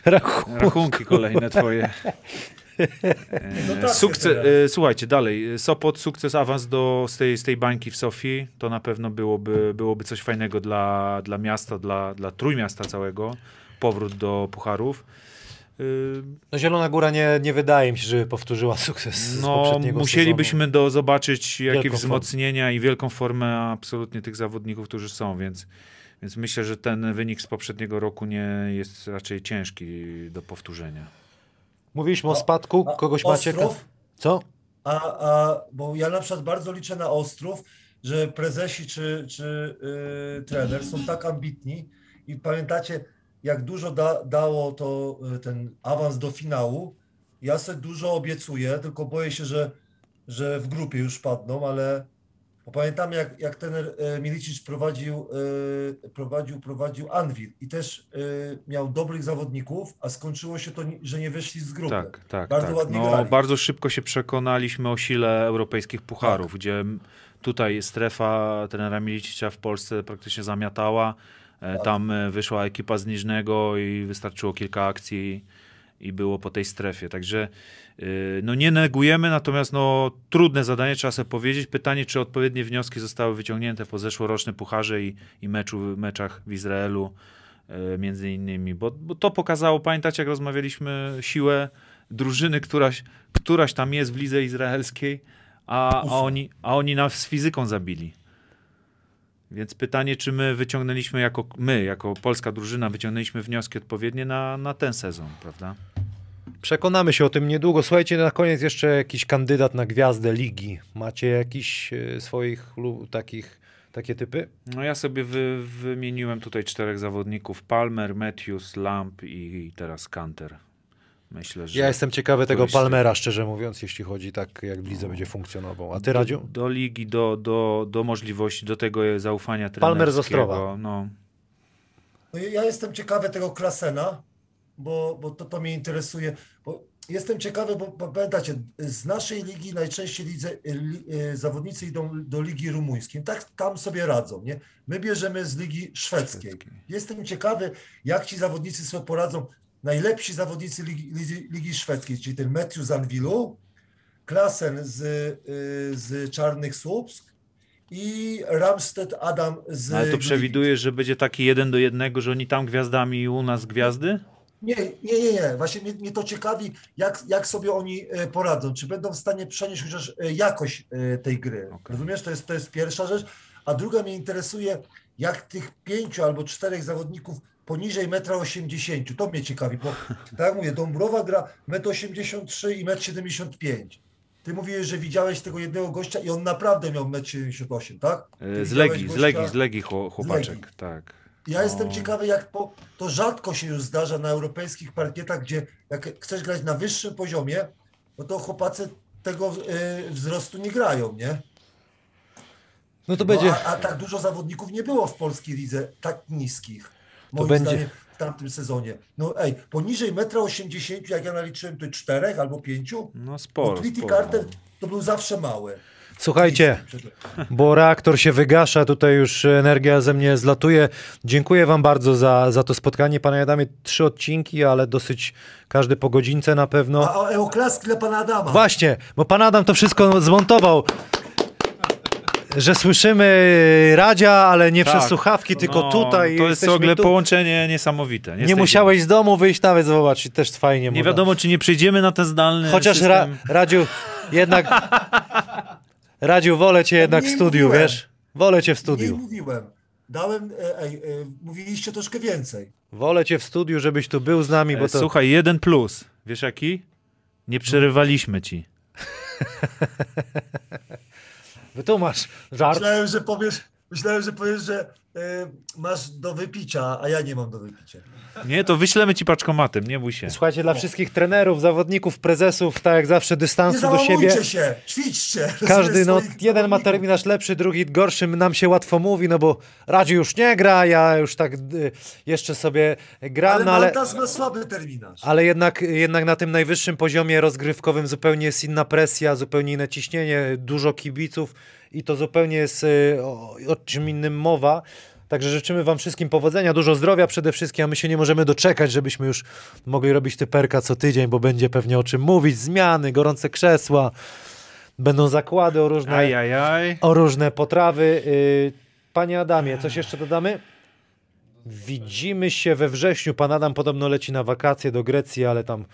rachunku. Rachunki kolejne twoje. [laughs] E, Sukces, e, słuchajcie, dalej. Sopot, sukces, awans do, z, tej, z tej bańki w Sofii. To na pewno byłoby, byłoby coś fajnego dla, dla miasta, dla, dla trójmiasta całego. Powrót do pucharów. No Zielona Góra nie, nie wydaje mi się, żeby powtórzyła sukces z No, poprzedniego musielibyśmy sezonu. do, zobaczyć jakieś Wielką formę. wzmocnienia i wielką formę absolutnie tych zawodników, którzy są, więc, więc myślę, że ten wynik z poprzedniego roku nie jest raczej ciężki do powtórzenia. Mówiliśmy o spadku, A kogoś macie? Ostrów? Co? A, a, bo ja na przykład bardzo liczę na Ostrów, że prezesi czy, czy y, trener są tak ambitni i pamiętacie, jak dużo da, dało to y, ten awans do finału. Ja sobie dużo obiecuję, tylko boję się, że, że w grupie już padną, ale bo pamiętam jak, jak trener y, Milicic prowadził, y, prowadził, prowadził Anwil i też miał dobrych zawodników, a skończyło się to, że nie wyszli z grupy. Tak, tak. Bardzo tak. ładnie No, grali. bardzo szybko się przekonaliśmy o sile europejskich pucharów, Tak. gdzie tutaj strefa trenera Milicicza w Polsce praktycznie zamiatała. E. Tam e, wyszła ekipa z Niżnego i wystarczyło kilka akcji i było po tej strefie. Także y, no nie negujemy, natomiast no, trudne zadanie, trzeba sobie powiedzieć. Pytanie, czy odpowiednie wnioski zostały wyciągnięte po zeszłorocznym pucharze i, i meczu, meczach w Izraelu e, między innymi, bo, bo to pokazało, pamiętacie jak rozmawialiśmy, siłę drużyny, któraś, któraś tam jest w lidze izraelskiej, a, a, oni, a oni nas z fizyką zabili. Więc pytanie, czy my wyciągnęliśmy jako, my, jako polska drużyna, wyciągnęliśmy wnioski odpowiednie na, na ten sezon, prawda? Przekonamy się o tym niedługo. Słuchajcie, na koniec jeszcze jakiś kandydat na gwiazdę ligi. Macie jakiś e, swoich takich, takie typy? No ja sobie wy, wymieniłem tutaj czterech zawodników, Palmer, Matthews, Lamp i, i teraz Kanter. Myślę, że... Ja jestem ciekawy tego Palmera, szczerze mówiąc, jeśli chodzi tak, jak w lidze będzie funkcjonował. A ty, Radziu? Do, do ligi, do, do, do możliwości, do tego zaufania Palmer z. Ostrowa. No, No ja- ja jestem ciekawy tego Klasena, bo, bo to, to mnie interesuje. Bo jestem ciekawy, bo, bo pamiętacie, z naszej ligi najczęściej lidze, li, e, zawodnicy idą do ligi rumuńskiej. Tak tam sobie radzą. Nie? My bierzemy z ligi szwedzkiej. Szwedzkiej. Jestem ciekawy, jak ci zawodnicy sobie poradzą. Najlepsi zawodnicy ligi, ligi, ligi szwedzkiej, czyli ten Matthew z Anwilu, Klasen z, y, z Czarnych Słupsk i Ramstedt Adam z No, ale to przewidujesz, że będzie taki jeden do jednego, że oni tam gwiazdami i u nas gwiazdy? Nie, nie, nie, nie. Właśnie mnie, mnie to ciekawi, jak, jak sobie oni e, poradzą. Czy będą w stanie przenieść chociaż e, jakość e, tej gry. Okej. Rozumiesz? To jest, to jest pierwsza rzecz. A druga mnie interesuje, jak tych pięciu albo czterech zawodników poniżej 1,80 m. To mnie ciekawi, bo [laughs] tak jak mówię, Dąbrowa gra 1,83 m i 1,75 m. Ty mówiłeś, że widziałeś tego jednego gościa i on naprawdę miał 1,78 m, tak? Ty E, Z widziałeś Legii, z Legii, z Legii chło- chłopaczek, Legii. tak. ja jestem No. ciekawy, jak po, to rzadko się już zdarza na europejskich parkietach, gdzie jak chcesz grać na wyższym poziomie, no to chłopacy tego y, wzrostu nie grają, nie? No to No, będzie... a, a tak dużo zawodników nie było w polskiej lidze tak niskich. Moim będzie- zdaniem w tamtym sezonie. No ej, poniżej 1,80 m, jak ja naliczyłem, to czterech albo pięciu, No bo sporo, sporo. Carter to był zawsze mały. Słuchajcie, bo reaktor się wygasza, tutaj już energia ze mnie zlatuje. Dziękuję wam bardzo za, za to spotkanie. Panie Adamie, trzy odcinki, ale dosyć każdy po godzince na pewno. A, a oklaski dla pana Adama. Właśnie, bo pan Adam to wszystko zmontował. Że słyszymy Radzia, ale nie Tak. przez słuchawki, tylko No, tutaj. To jest w ogóle tu. połączenie niesamowite. Nie jesteśmy- musiałeś z domu wyjść nawet, zobacz, też fajnie. Nie można. wiadomo, czy nie przejdziemy na ten zdalny Chociaż ra. Radziu, jednak. [laughs] Radziu, wolę cię jednak w studiu, mówiłem. wiesz? Wolę cię w Nie studiu. mówiłem. Dałem, e, ej, e, mówiliście troszkę więcej. Wolę cię w studiu, żebyś tu był z nami, bo E, to. Słuchaj, jeden plus. Wiesz jaki? Nie przerywaliśmy ci. [laughs] Wytłumacz żart. Myślałem, że powiesz, myślałem, że powiesz, że e, masz do wypicia, a ja nie mam do wypicia. Nie, to wyślemy ci paczkomatem, nie bój się. Słuchajcie, dla wszystkich trenerów, zawodników, prezesów, tak jak zawsze, Nie dystansu do siebie. się, ćwiczcie. Każdy, no, jeden ma terminarz lepszy, drugi gorszy, nam się łatwo mówi, no bo Radziu już nie gra, ja już tak y, jeszcze sobie gram, Ale no ale, ma słaby terminarz. ale jednak, jednak na tym najwyższym poziomie rozgrywkowym zupełnie jest inna presja, zupełnie inne ciśnienie, dużo kibiców i to zupełnie jest y, o, o czym innym mowa. Także życzymy wam wszystkim powodzenia, dużo zdrowia przede wszystkim, a my się nie możemy doczekać, żebyśmy już mogli robić typerka co tydzień, bo będzie pewnie o czym mówić, zmiany, gorące krzesła, będą zakłady o różne, Ajajaj. o różne potrawy. Yy, Panie Adamie, coś jeszcze dodamy? Widzimy się we wrześniu. Pan Adam podobno leci na wakacje do Grecji, ale tam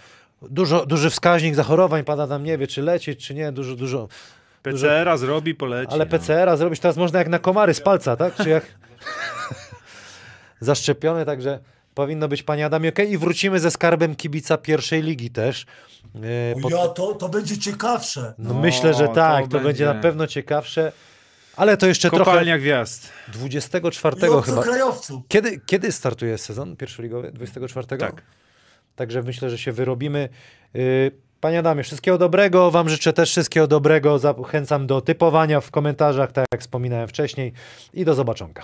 dużo, duży wskaźnik zachorowań. Pan Adam nie wie, czy lecieć, czy nie. Dużo, dużo. PCR-a zrobi, poleci. Ale no. PCR-a zrobić teraz można jak na komary z palca, tak? Czy jak [laughs] zaszczepiony, także powinno być, panie Adamie, okej. I wrócimy ze skarbem kibica pierwszej ligi też. Yy, O pod- ja, to, to będzie ciekawsze. No, No, myślę, że to tak, to, będzie. będzie na pewno ciekawsze. Ale to jeszcze trochę Kopalnia gwiazd. 24 I chyba. obcokrajowców. Kiedy, kiedy startuje sezon pierwszoligowy? 24? Tak. Także myślę, że się wyrobimy. Yy, Panie Adamie, wszystkiego dobrego. Wam życzę też wszystkiego dobrego. Zachęcam do typowania w komentarzach, tak jak wspominałem wcześniej. I do zobaczonka.